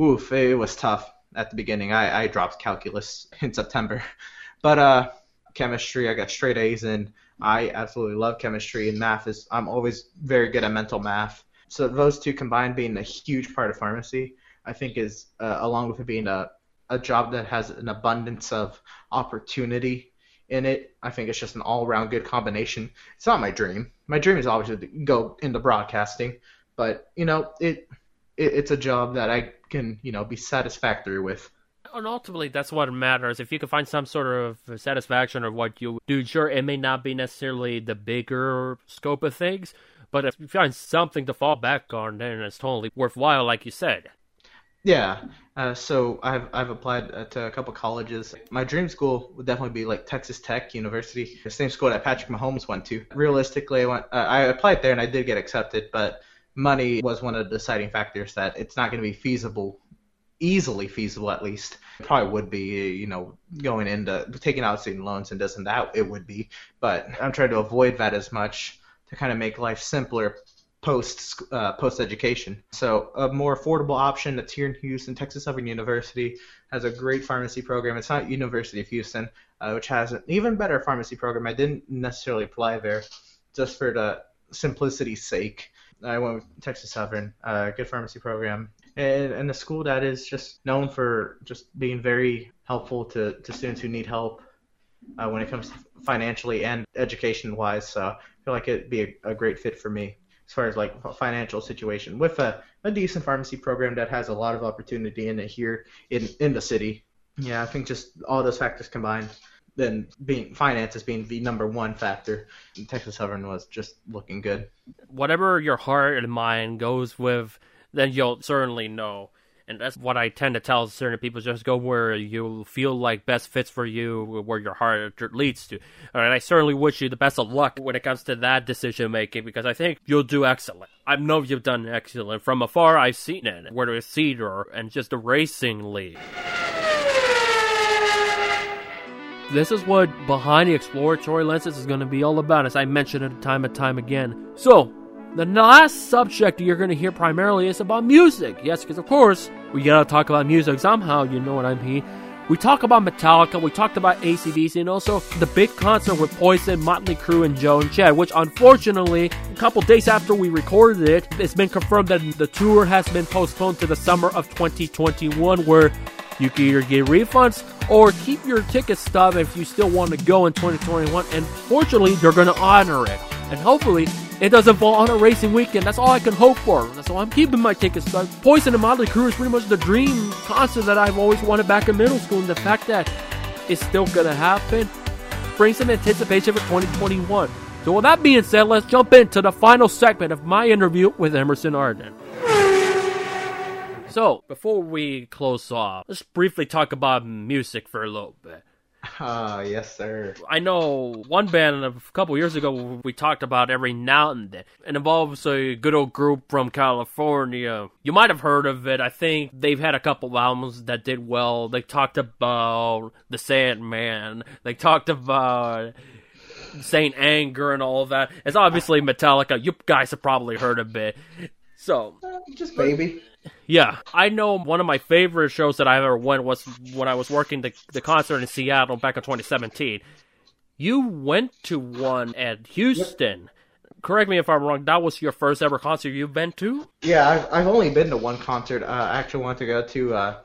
oof, it was tough at the beginning. I, I dropped calculus in September, but uh, chemistry I got straight A's in. I absolutely love chemistry and math is I'm always very good at mental math. So those two combined being a huge part of pharmacy, I think is uh, along with it being a a job that has an abundance of opportunity in it. I think it's just an all-around good combination. It's not my dream. My dream is obviously to go into broadcasting, but you know, it, it it's a job that I can, you know, be satisfactory with. And ultimately, that's what matters. If you can find some sort of satisfaction of what you do, sure, it may not be necessarily the bigger scope of things, but if you find something to fall back on, then it's totally worthwhile, like you said. Yeah. Uh, so I've I've applied uh, to a couple colleges. My dream school would definitely be like Texas Tech University, the same school that Patrick Mahomes went to. Realistically, I went uh, I applied there and I did get accepted, but money was one of the deciding factors that it's not going to be feasible, easily feasible at least. It probably would be, you know, going into taking out student loans and this and that. It would be, but I'm trying to avoid that as much to kind of make life simpler post uh, post education. So a more affordable option that's here in Houston, Texas Southern University has a great pharmacy program. It's not University of Houston, uh, which has an even better pharmacy program. I didn't necessarily apply there, just for the simplicity's sake. I went with Texas Southern, uh, good pharmacy program, and, and a school that is just known for just being very helpful to, to students who need help uh, when it comes financially and education wise. So I feel like it'd be a, a great fit for me as far as like financial situation with a, a decent pharmacy program that has a lot of opportunity in it here in in the city. Yeah, I think just all those factors combined, then being finances being the number one factor, Texas Southern was just looking good. Whatever your heart and mind goes with, then you'll certainly know. And that's what I tend to tell certain people: just go where you feel like best fits for you, where your heart leads to. Right, I certainly wish you the best of luck when it comes to that decision making because I think you'll do excellent. I know you've done excellent from afar. I've seen it, whether it's Cedar and just the racing league. This is what behind the exploratory lenses is going to be all about, as I mentioned it time and time again. So, the last subject you're going to hear primarily is about music. Yes, because of course, we gotta talk about music somehow, you know what I mean. We talk about Metallica, we talked about ACDC, and also the big concert with Poison, Motley Crue, and Joan Jett, which unfortunately, a couple days after we recorded it, it's been confirmed that the tour has been postponed to the summer of 2021, where you can either get refunds or keep your ticket stub if you still want to go in 2021. And fortunately, they're going to honor it. And hopefully, it doesn't fall on a racing weekend. That's all I can hope for. That's I'm keeping my tickets. stub. Poison and Motley Crue is pretty much the dream concert that I've always wanted back in middle school, and the fact that it's still gonna happen brings some anticipation for 2021. So with that being said, let's jump into the final segment of my interview with Emerson Ardon. So, before we close off, let's briefly talk about music for a little bit. Ah, yes, sir. I know one band a couple years ago we talked about every now and then. It involves a good old group from California. You might have heard of it. I think they've had a couple albums that did well. They talked about The Sandman. They talked about Saint Anger and all that. It's obviously Metallica. You guys have probably heard of it. So, Just baby. Yeah, I know one of my favorite shows that I ever went was when I was working the, the concert in Seattle back in 2017. You went to one at Houston. Correct me if I'm wrong. That was your first ever concert you've been to? Yeah, I've, I've only been to one concert. Uh, I actually want to go to uh,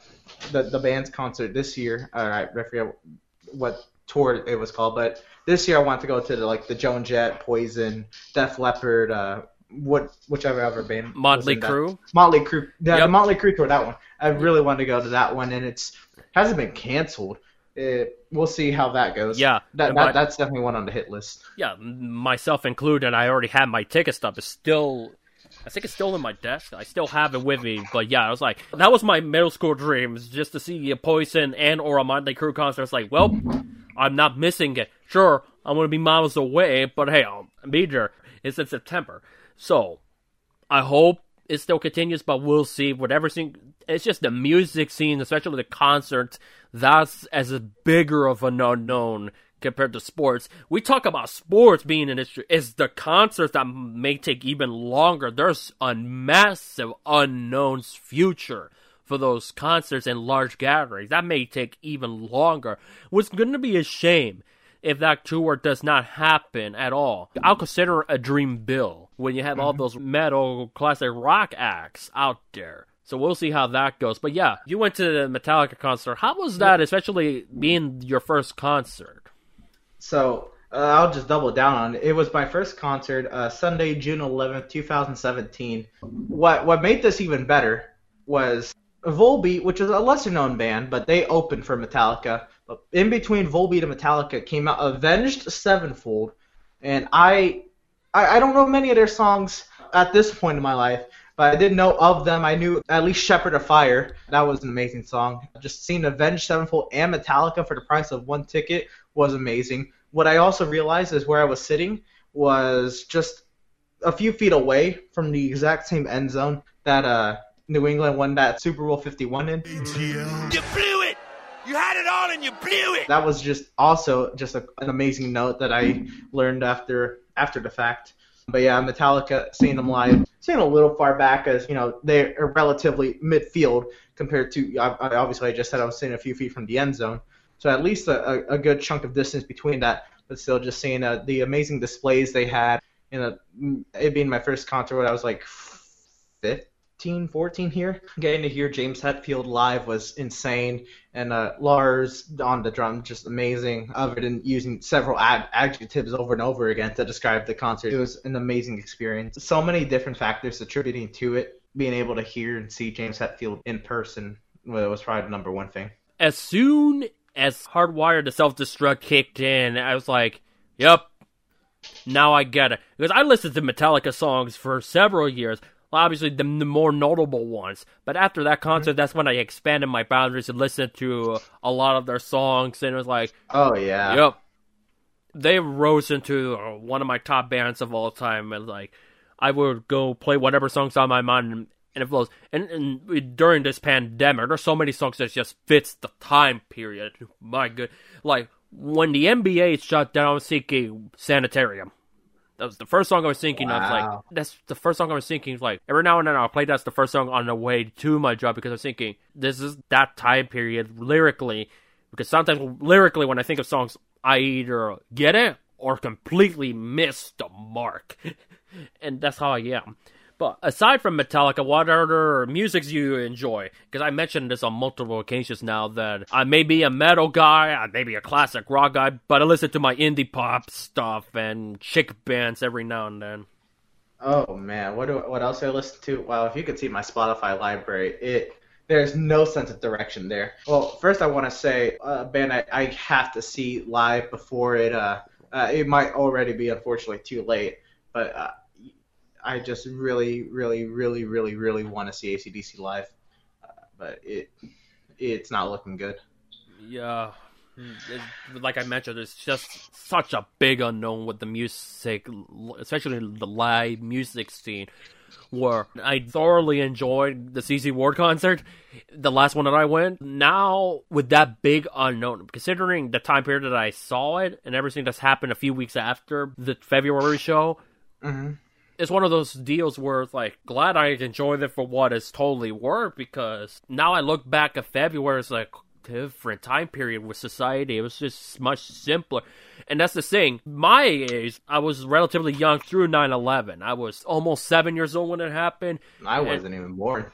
the the band's concert this year. All right, I forget what tour it was called, but this year I want to go to the, like the Joan Jett, Poison, Def Leppard, uh, what whichever other band. Motley. Crue. Motley Crue. Yeah, Yep. the Motley Crue tour. That one. I really wanted to go to that one, and it's hasn't been canceled. It, we'll see how that goes. Yeah, that, that my- that's definitely one on the hit list. Yeah, myself included. I already had my ticket stub. It's still, I think it's still in my desk. I still have it with me. But yeah, I was like, that was my middle school dreams, just to see a Poison and or a Motley Crue concert. It's like, well, I'm not missing it. Sure, I'm gonna be miles away, but hey, I'll be there. It's in September, so I hope it still continues, but we'll see. Whatever scene, it's just the music scene, especially the concerts. That's as bigger of an unknown compared to sports. We talk about sports being an issue. It's the concerts that may take even longer. There's a massive unknown's future for those concerts and large gatherings. That may take even longer. What's going to be a shame if that tour does not happen at all. I'll consider a dream bill when you have all those metal classic rock acts out there. So we'll see how that goes. But yeah, you went to the Metallica concert. How was that, especially being your first concert? So uh, I'll just double down on it. It was my first concert, uh, Sunday, June 11th, 2017. What what made this even better was Volbeat, which is a lesser known band, but they opened for Metallica. In between Volbeat and Metallica came out Avenged Sevenfold, and I, I I don't know many of their songs at this point in my life. But I did know of them. I knew at least Shepherd of Fire. That was an amazing song. Just seeing Avenged Sevenfold and Metallica for the price of one ticket was amazing. What I also realized is where I was sitting was just a few feet away from the exact same end zone that uh, New England won that Super Bowl 51 in. It! You had it all and you blew it! That was just also just a, an amazing note that I learned after after the fact. But yeah, Metallica, seeing them live, seeing a little far back as you know they're relatively midfield compared to obviously I just said I was seeing a few feet from the end zone, so at least a, a, good chunk of distance between that. But still, just seeing uh, the amazing displays they had, you know, it being my first concert I was like 15, 14 here. Getting to hear James Hetfield live was insane, and uh, Lars on the drum just amazing. Other than using several ad- adjectives over and over again to describe the concert, it was an amazing experience. So many different factors attributing to it. Being able to hear and see James Hetfield in person well, was probably the number one thing. As soon as Hardwired to Self Destruct kicked in, I was like, yep, now I get it. Because I listened to Metallica songs for several years. Well, obviously, the, the more notable ones. But after that concert, that's when I expanded my boundaries and listened to a lot of their songs. And it was like, Oh yeah. Yep. They rose into uh, one of my top bands of all time, and like I would go play whatever songs on my mind, and, and it flows. And, and during this pandemic, there's so many songs that just fits the time period. My good, like when the NBA shut down, seeking Sanitarium. That was the first song I was thinking of. Like that's the first song I was thinking. Like every now and then I'll play that's the first song on the way to my job because I was thinking this is that time period lyrically. Because sometimes lyrically when I think of songs, I either get it or completely miss the mark, and that's how I am. But aside from Metallica, what other musics you enjoy? Because I mentioned this on multiple occasions now that I may be a metal guy, I may be a classic rock guy, but I listen to my indie pop stuff and chick bands every now and then. Oh man, what do, what else I listen to? Well, if you could see my Spotify library, it there's no sense of direction there. Well, first I want to say a uh, band I, I have to see live before it uh, uh it might already be unfortunately too late, but uh, I just really, really, really, really, really want to see ACDC live, uh, but it it's not looking good. Yeah, it, like I mentioned, it's just such a big unknown with the music, especially the live music scene. Where I thoroughly enjoyed the CC Ward concert, the last one that I went. Now, with that big unknown, considering the time period that I saw it and everything that's happened a few weeks after the February show, mm-hmm it's one of those deals where it's like glad I enjoyed it for what it's totally worth because now I look back at February, it's like different time period with society. It was just much simpler. And that's the thing. My age, I was relatively young through 9 11. I was almost seven years old when it happened. I wasn't even born.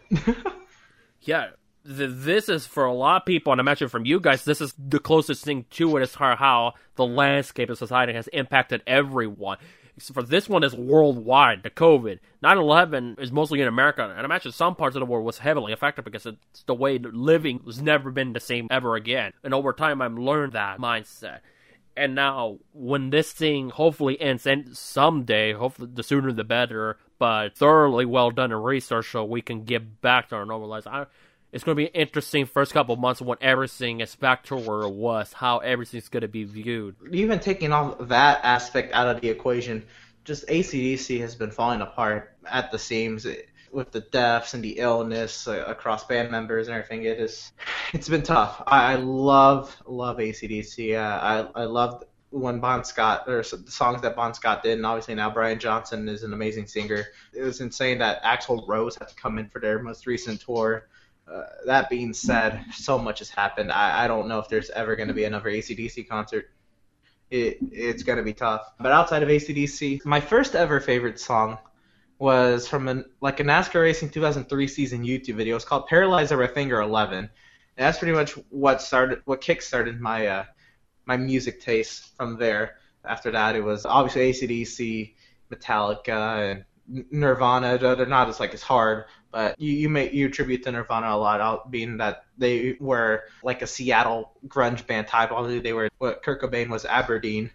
yeah. this is for a lot of people, and I imagine from you guys, this is the closest thing to it as far how the landscape of society has impacted everyone for this one is worldwide, the COVID. 9-11 is mostly in America, and I imagine some parts of the world was heavily affected because it's the way living was never been the same ever again. And over time, I've learned that mindset. And now, when this thing hopefully ends, and someday, hopefully the sooner the better, but thoroughly well done in research so we can get back to our normal lives. I, it's going to be an interesting first couple months when everything is back to where it was, how everything's going to be viewed. Even taking all that aspect out of the equation, just ACDC has been falling apart at the seams with the deaths and the illness uh, across band members and everything. It is, it's been tough. I, love love ACDC. Uh, I I loved when Bon Scott or the songs that Bon Scott did, and obviously now Brian Johnson is an amazing singer. It was insane that Axl Rose had to come in for their most recent tour. Uh, that being said, so much has happened. I, I don't know if there's ever going to be another ACDC concert. It, it's going to be tough. But outside of ACDC, my first ever favorite song was from an, like a NASCAR Racing 2003 season YouTube video. It's called "Paralyzer by Finger 11." And that's pretty much what started, what kickstarted my uh, my music taste from there. After that, it was obviously ACDC, Metallica, and Nirvana. They're not as like as hard, but you you make you attribute to Nirvana a lot, being that they were like a Seattle grunge band type. Although they were what Kurt Cobain was Aberdeen.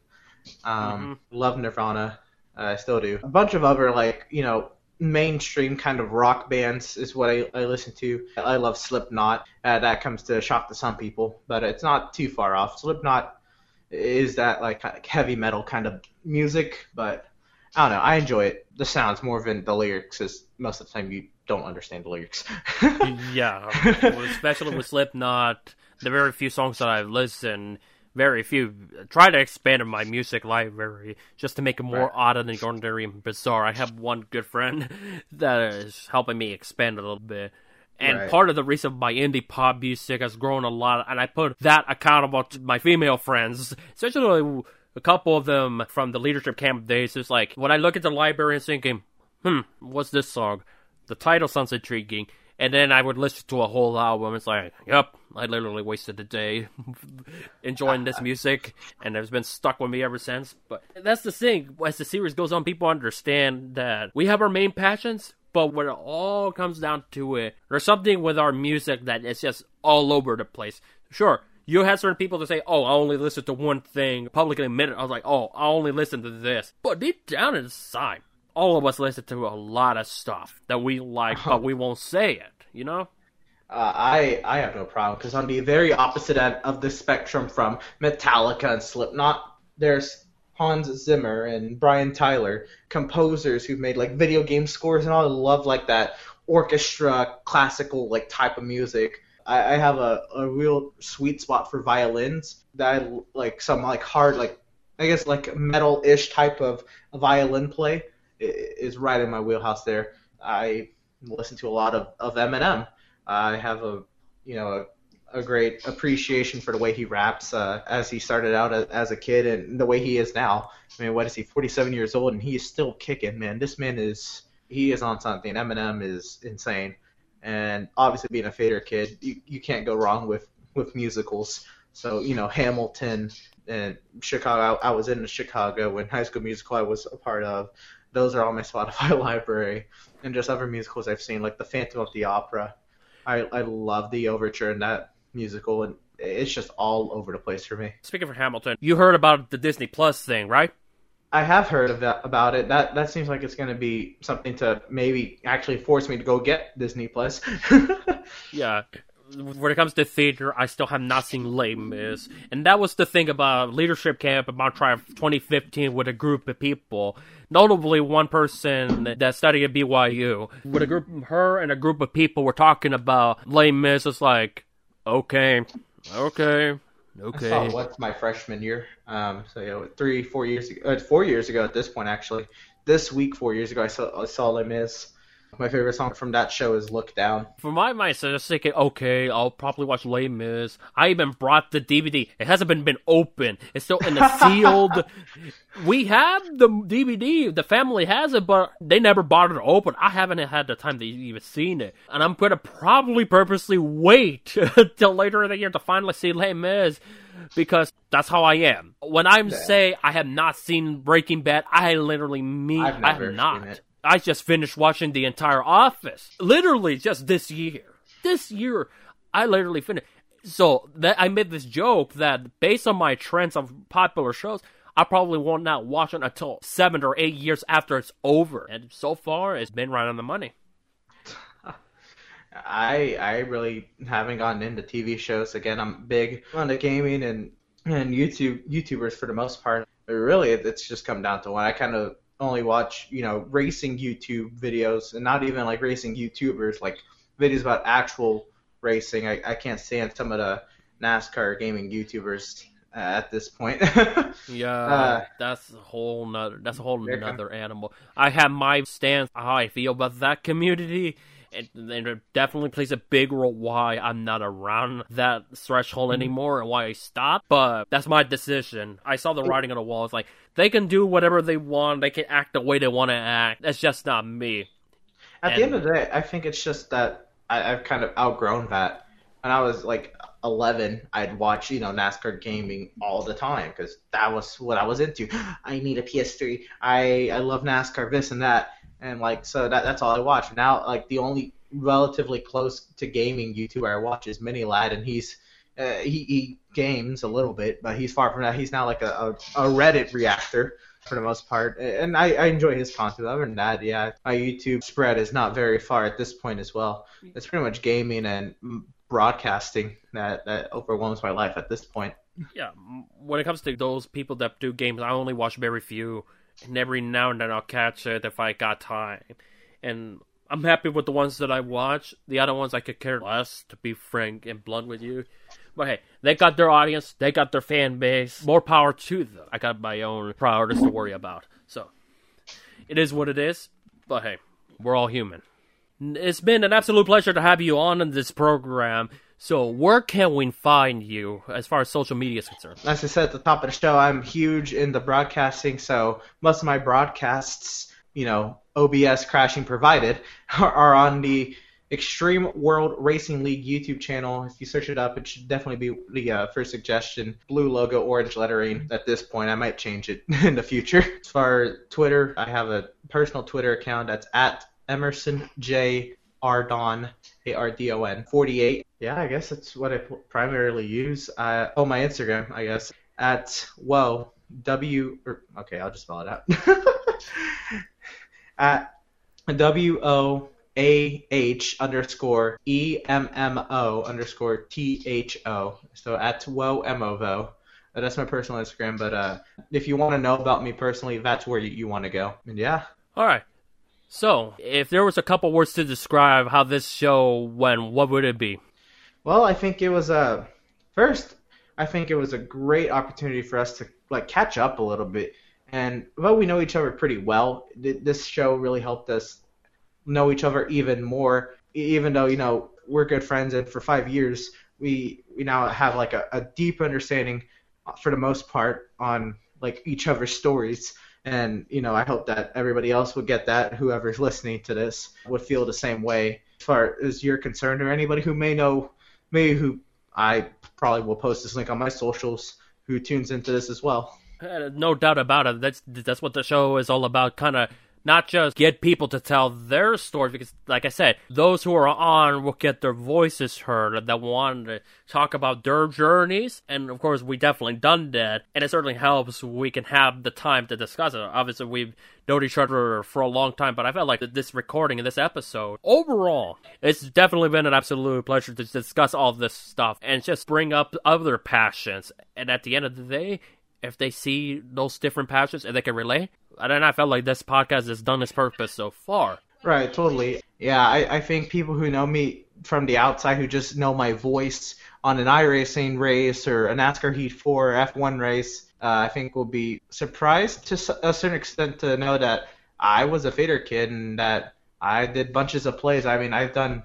Um, mm-hmm. Love Nirvana, uh, I still do. A bunch of other like you know mainstream kind of rock bands is what I, I listen to. I love Slipknot. Uh, that comes to shock to some people, but it's not too far off. Slipknot is that like heavy metal kind of music, but I don't know. I enjoy it. The sounds more than the lyrics, is most of the time you don't understand the lyrics. yeah, especially with Slipknot, the very few songs that I've listened, very few. Try to expand my music library just to make it more right. out than ordinary and bizarre. I have one good friend that is helping me expand a little bit. And right. part of the reason my indie pop music has grown a lot, and I put that accountable to my female friends, especially a couple of them from the leadership camp days. It's like when I look at the library and thinking, hmm, what's this song? The title sounds intriguing. And then I would listen to a whole album. It's like, yep, I literally wasted a day enjoying this music, and it's been stuck with me ever since. But that's the thing. As the series goes on, people understand that we have our main passions, but when it all comes down to it, there's something with our music that is just all over the place. Sure, you had certain people that say, "Oh, I only listen to one thing." Publicly admit it. I was like, "Oh, I only listen to this." But deep down inside, all of us listen to a lot of stuff that we like, but we won't say it. You know. Uh, I I have no problem because on the very opposite end of the spectrum from Metallica and Slipknot, there's Hans Zimmer and Brian Tyler, composers who've made like video game scores and all. I love like that orchestra, classical like type of music. I, I have a, a real sweet spot for violins that I like some like hard like I guess like metal ish type of violin play is right in my wheelhouse there. I listen to a lot of, of Eminem. I have a you know a, a great appreciation for the way he raps uh, as he started out as, as a kid and the way he is now. I mean, what is he? 47 years old and he is still kicking, man. This man is he is on something. Eminem is insane and obviously being a Fader kid, you, you can't go wrong with with musicals. So you know Hamilton and Chicago. I, I was in Chicago when High School Musical I was a part of. Those are all my Spotify library, and just other musicals I've seen, like The Phantom of the Opera. I I love the overture in that musical, and it's just all over the place for me. Speaking for Hamilton, you heard about the Disney Plus thing, right? I have heard of that, about it. That that seems like it's going to be something to maybe actually force me to go get Disney Plus. yeah. When it comes to theater, I still have not seen Les Mis, and that was the thing about leadership camp at Mount Triumph 2015 with a group of people. Notably, one person that studied at BYU, with a group, her and a group of people were talking about Les Mis. It's like, okay, okay, Okay. I saw what's my freshman year. Um, so yeah, three, four years ago, uh, four years ago at this point actually. This week, four years ago, I saw I saw Les Mis. My favorite song from that show is "Look Down." For my mind, so just thinking, okay, I'll probably watch Les Mis. I even brought the DVD. It hasn't been been open. It's still in the sealed. we have the DVD. The family has it, but they never bought it open. I haven't had the time to even seen it, and I'm gonna probably purposely wait till later in the year to finally see Les Mis because that's how I am. When I yeah. say I have not seen Breaking Bad, I literally mean I have not. I just finished watching the entire Office. Literally just this year. This year, I literally finished. So that I made this joke that based on my trends of popular shows, I probably not not watch it until seven or eight years after it's over. And so far, it's been right on the money. I I really haven't gotten into TV shows. Again, I'm big on the gaming and and YouTube YouTubers for the most part. But really, it's just come down to one. I kind of only watch you know racing YouTube videos and not even like racing YouTubers, like videos about actual racing. I, I can't stand some of the NASCAR gaming YouTubers uh, at this point. yeah, uh, that's a whole nother that's a whole nother animal. I have my stance how I feel about that community. And it definitely plays a big role why I'm not around that threshold mm-hmm. anymore and why I stopped. But that's my decision. I saw the writing on the wall. It's like they can do whatever they want. They can act the way they want to act. That's just not me. At and, the end of the day, I think it's just that I, have kind of outgrown that. When I was like 11, I'd watch you know NASCAR gaming all the time because that was what I was into. I need a PS3. I I love NASCAR, this and that, and like so that that's all I watch. Now like the only relatively close to gaming YouTuber I watch is Mini Ladd, and he's uh, he, he games a little bit, but he's far from that. He's now like a, a, a Reddit reactor for the most part, and I, I enjoy his content. Other than that, yeah, my YouTube spread is not very far at this point as well. It's pretty much gaming and broadcasting that that overwhelms my life at this point. Yeah, when it comes to those people that do games, I only watch very few, and every now and then I'll catch it if I got time. And I'm happy with the ones that I watch. The other ones I could care less, to be frank and blunt with you. But hey, they got their audience, they got their fan base. More power to them. I got my own priorities to worry about. So, it is what it is. But hey, we're all human. It's been an absolute pleasure to have you on in this program. So, where can we find you as far as social media is concerned? As I said at the top of the show, I'm huge into broadcasting, so most of my broadcasts, you know, OBS crashing provided, are, are on the Extreme World Racing League YouTube channel. If you search it up, it should definitely be the uh, first suggestion. Blue logo, orange lettering. At this point, I might change it in the future. As far as Twitter, I have a personal Twitter account that's at Emerson J Ardon, A R D O N 48. Yeah, I guess that's what I primarily use. Uh, oh, my Instagram, I guess at whoa W. Or, okay, I'll just spell it out. at W O a H underscore E M M O underscore T H O. So at Wo Emovo. Uh, that's my personal Instagram. But uh, if you want to know about me personally, that's where you, you want to go. And yeah. All right. So, if there was a couple words to describe how this show went, what would it be? Well, I think it was a first. I think it was a great opportunity for us to like catch up a little bit. And well, we know each other pretty well. This show really helped us know each other even more, even though you know we're good friends, and for five years we we now have like a, a deep understanding, uh, for the most part, on like each other's stories. And you know, I hope that everybody else would get that. Whoever's listening to this would feel the same way, as far as you're concerned, or anybody who may know, me, who I probably will post this link on my socials, who tunes into this as well. Uh, no doubt about it. That's that's what the show is all about. Kind of not just get people to tell their stories, because, like I said, those who are on will get their voices heard that want to talk about their journeys. And of course, we definitely done that, and it certainly helps we can have the time to discuss it. Obviously, we've known each other for a long time, but I felt like this recording and this episode, overall, it's definitely been an absolute pleasure to discuss all this stuff and just bring up other passions. And at the end of the day, if they see those different passions and they can relate, and I felt like this podcast has done its purpose so far. Right, totally. Yeah, I, I think people who know me from the outside who just know my voice on an iRacing race or a NASCAR Heat 4 F1 race, uh, I think will be surprised to a certain extent to know that I was a fader kid and that I did bunches of plays. I mean, I've done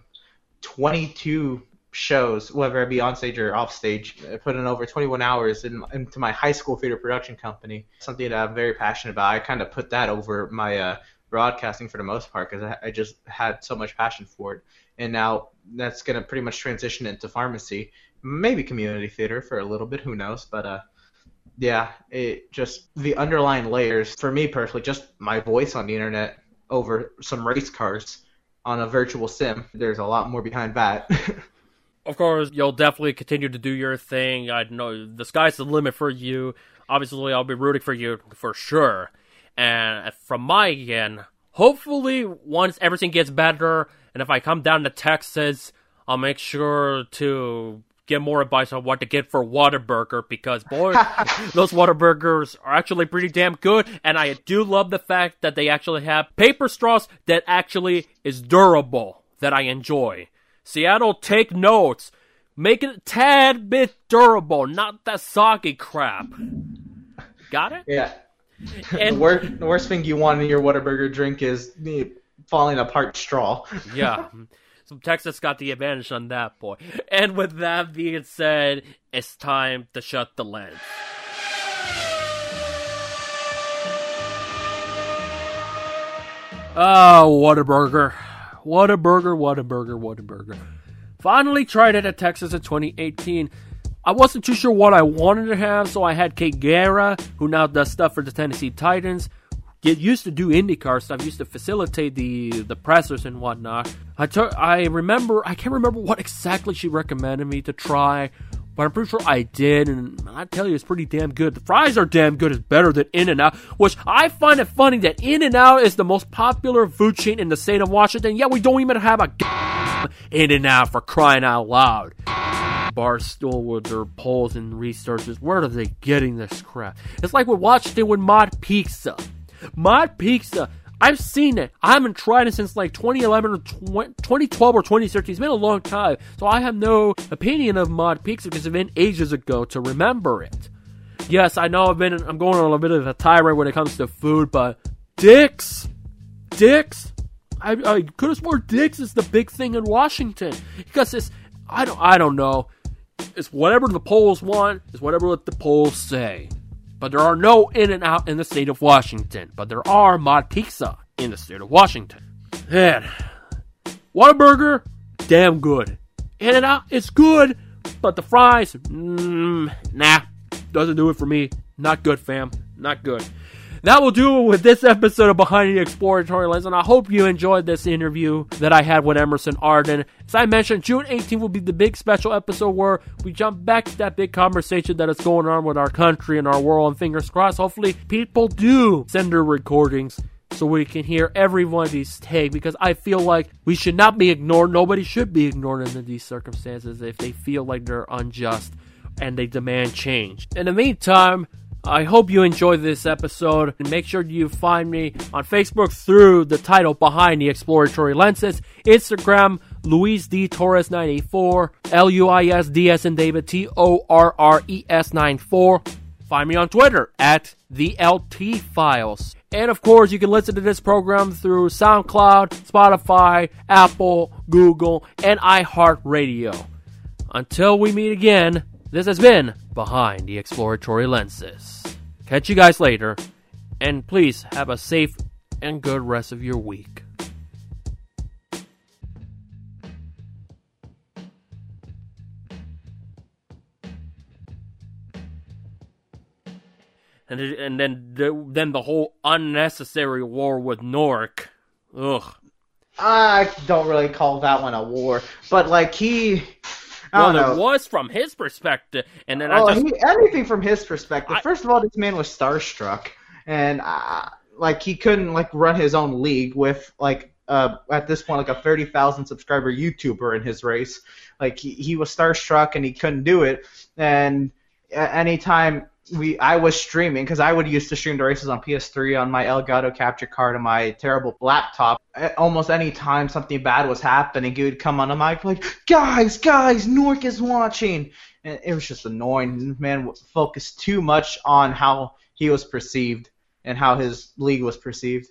22 shows, whether it be on stage or off stage. I put in over 21 hours in, into my high school theater production company, something that I'm very passionate about. I kind of put that over my uh, broadcasting for the most part because I, I just had so much passion for it. And now that's going to pretty much transition into pharmacy, maybe community theater for a little bit, who knows. But uh, yeah, it just the underlying layers for me personally, just my voice on the internet over some race cars on a virtual sim. There's a lot more behind that. of course, you'll definitely continue to do your thing. I know the sky's the limit for you. Obviously, I'll be rooting for you for sure. And from my end, hopefully, once everything gets better, and if I come down to Texas, I'll make sure to get more advice on what to get for Whataburger because boy, those Whataburgers are actually pretty damn good, and I do love the fact that they actually have paper straws that actually is durable that I enjoy. Seattle, take notes. Make it a tad bit durable, not that soggy crap. Got it? Yeah. And the, worst, the worst thing you want in your Whataburger drink is the falling apart straw. yeah. So Texas got the advantage on that boy. And with that being said, it's time to shut the lens. Oh, Whataburger. Whataburger, what a burger, what a burger. Finally tried it at Texas in 2018. I wasn't too sure what I wanted to have, so I had Kate Guerra, who now does stuff for the Tennessee Titans. Get used to do IndyCar stuff. Used to facilitate the the pressers and whatnot. I took. I remember. I can't remember what exactly she recommended me to try, but I'm pretty sure I did, and I tell you, it's pretty damn good. The fries are damn good. It's better than In and Out, which I find it funny that In and Out is the most popular food chain in the state of Washington. Yet we don't even have a In and Out for crying out loud. Barstool with their polls and researches. Where are they getting this crap? It's like we watched it with Mod Pizza. Mod Pizza. I've seen it. I haven't tried it since like 2011 or 2012 or 2013. It's been a long time. So I have no opinion of Mod Pizza because it's been ages ago to remember it. Yes, I know I've been I'm going on a bit of a tirade when it comes to food, but Dick's, Dick's, I, I could have sworn Dick's is the big thing in Washington because it's I don't I don't know. It's whatever the polls want. It's whatever the polls say. But there are no In and Out in the state of Washington. But there are Mod Pizza in the state of Washington. Man, Whataburger, damn good. In and Out, it's good, but the fries, mm, nah, doesn't do it for me. Not good, fam. Not good that will do it with this episode of Behind the Exploratory Lens, and I hope you enjoyed this interview that I had with Emerson Ardon. As I mentioned, June 18th will be the big special episode where we jump back to that big conversation that is going on with our country and our world, and fingers crossed, hopefully people do send their recordings so we can hear everybody's take because I feel like we should not be ignored. Nobody should be ignored in these circumstances if they feel like they're unjust and they demand change. In the meantime, I hope you enjoyed this episode and make sure you find me on Facebook through the title Behind the Exploratory Lenses, Instagram Luis D Torres 94, L U I S D S and David T O R R E S 94. Find me on Twitter at the LT Files. And of course, you can listen to this program through SoundCloud, Spotify, Apple, Google, and iHeartRadio. Until we meet again, this has been Behind the Exploratory Lenses. Catch you guys later, and please have a safe and good rest of your week. and and then the, then the whole unnecessary war with Nork. Ugh. I don't really call that one a war, but like he, Well, know. it was from his perspective, and then Oh, I just he, anything from his perspective. I- First of all, this man was starstruck, and uh, like he couldn't like run his own league with like uh, at this point like a thirty thousand subscriber YouTuber in his race. Like he, he was starstruck and he couldn't do it. And anytime we I was streaming because I would used to stream the races on PS3 on my Elgato capture card on my terrible laptop. Almost any time something bad was happening, he would come on the mic like, "Guys, guys, Nork is watching." And it was just annoying. Man focused too much on how he was perceived and how his league was perceived.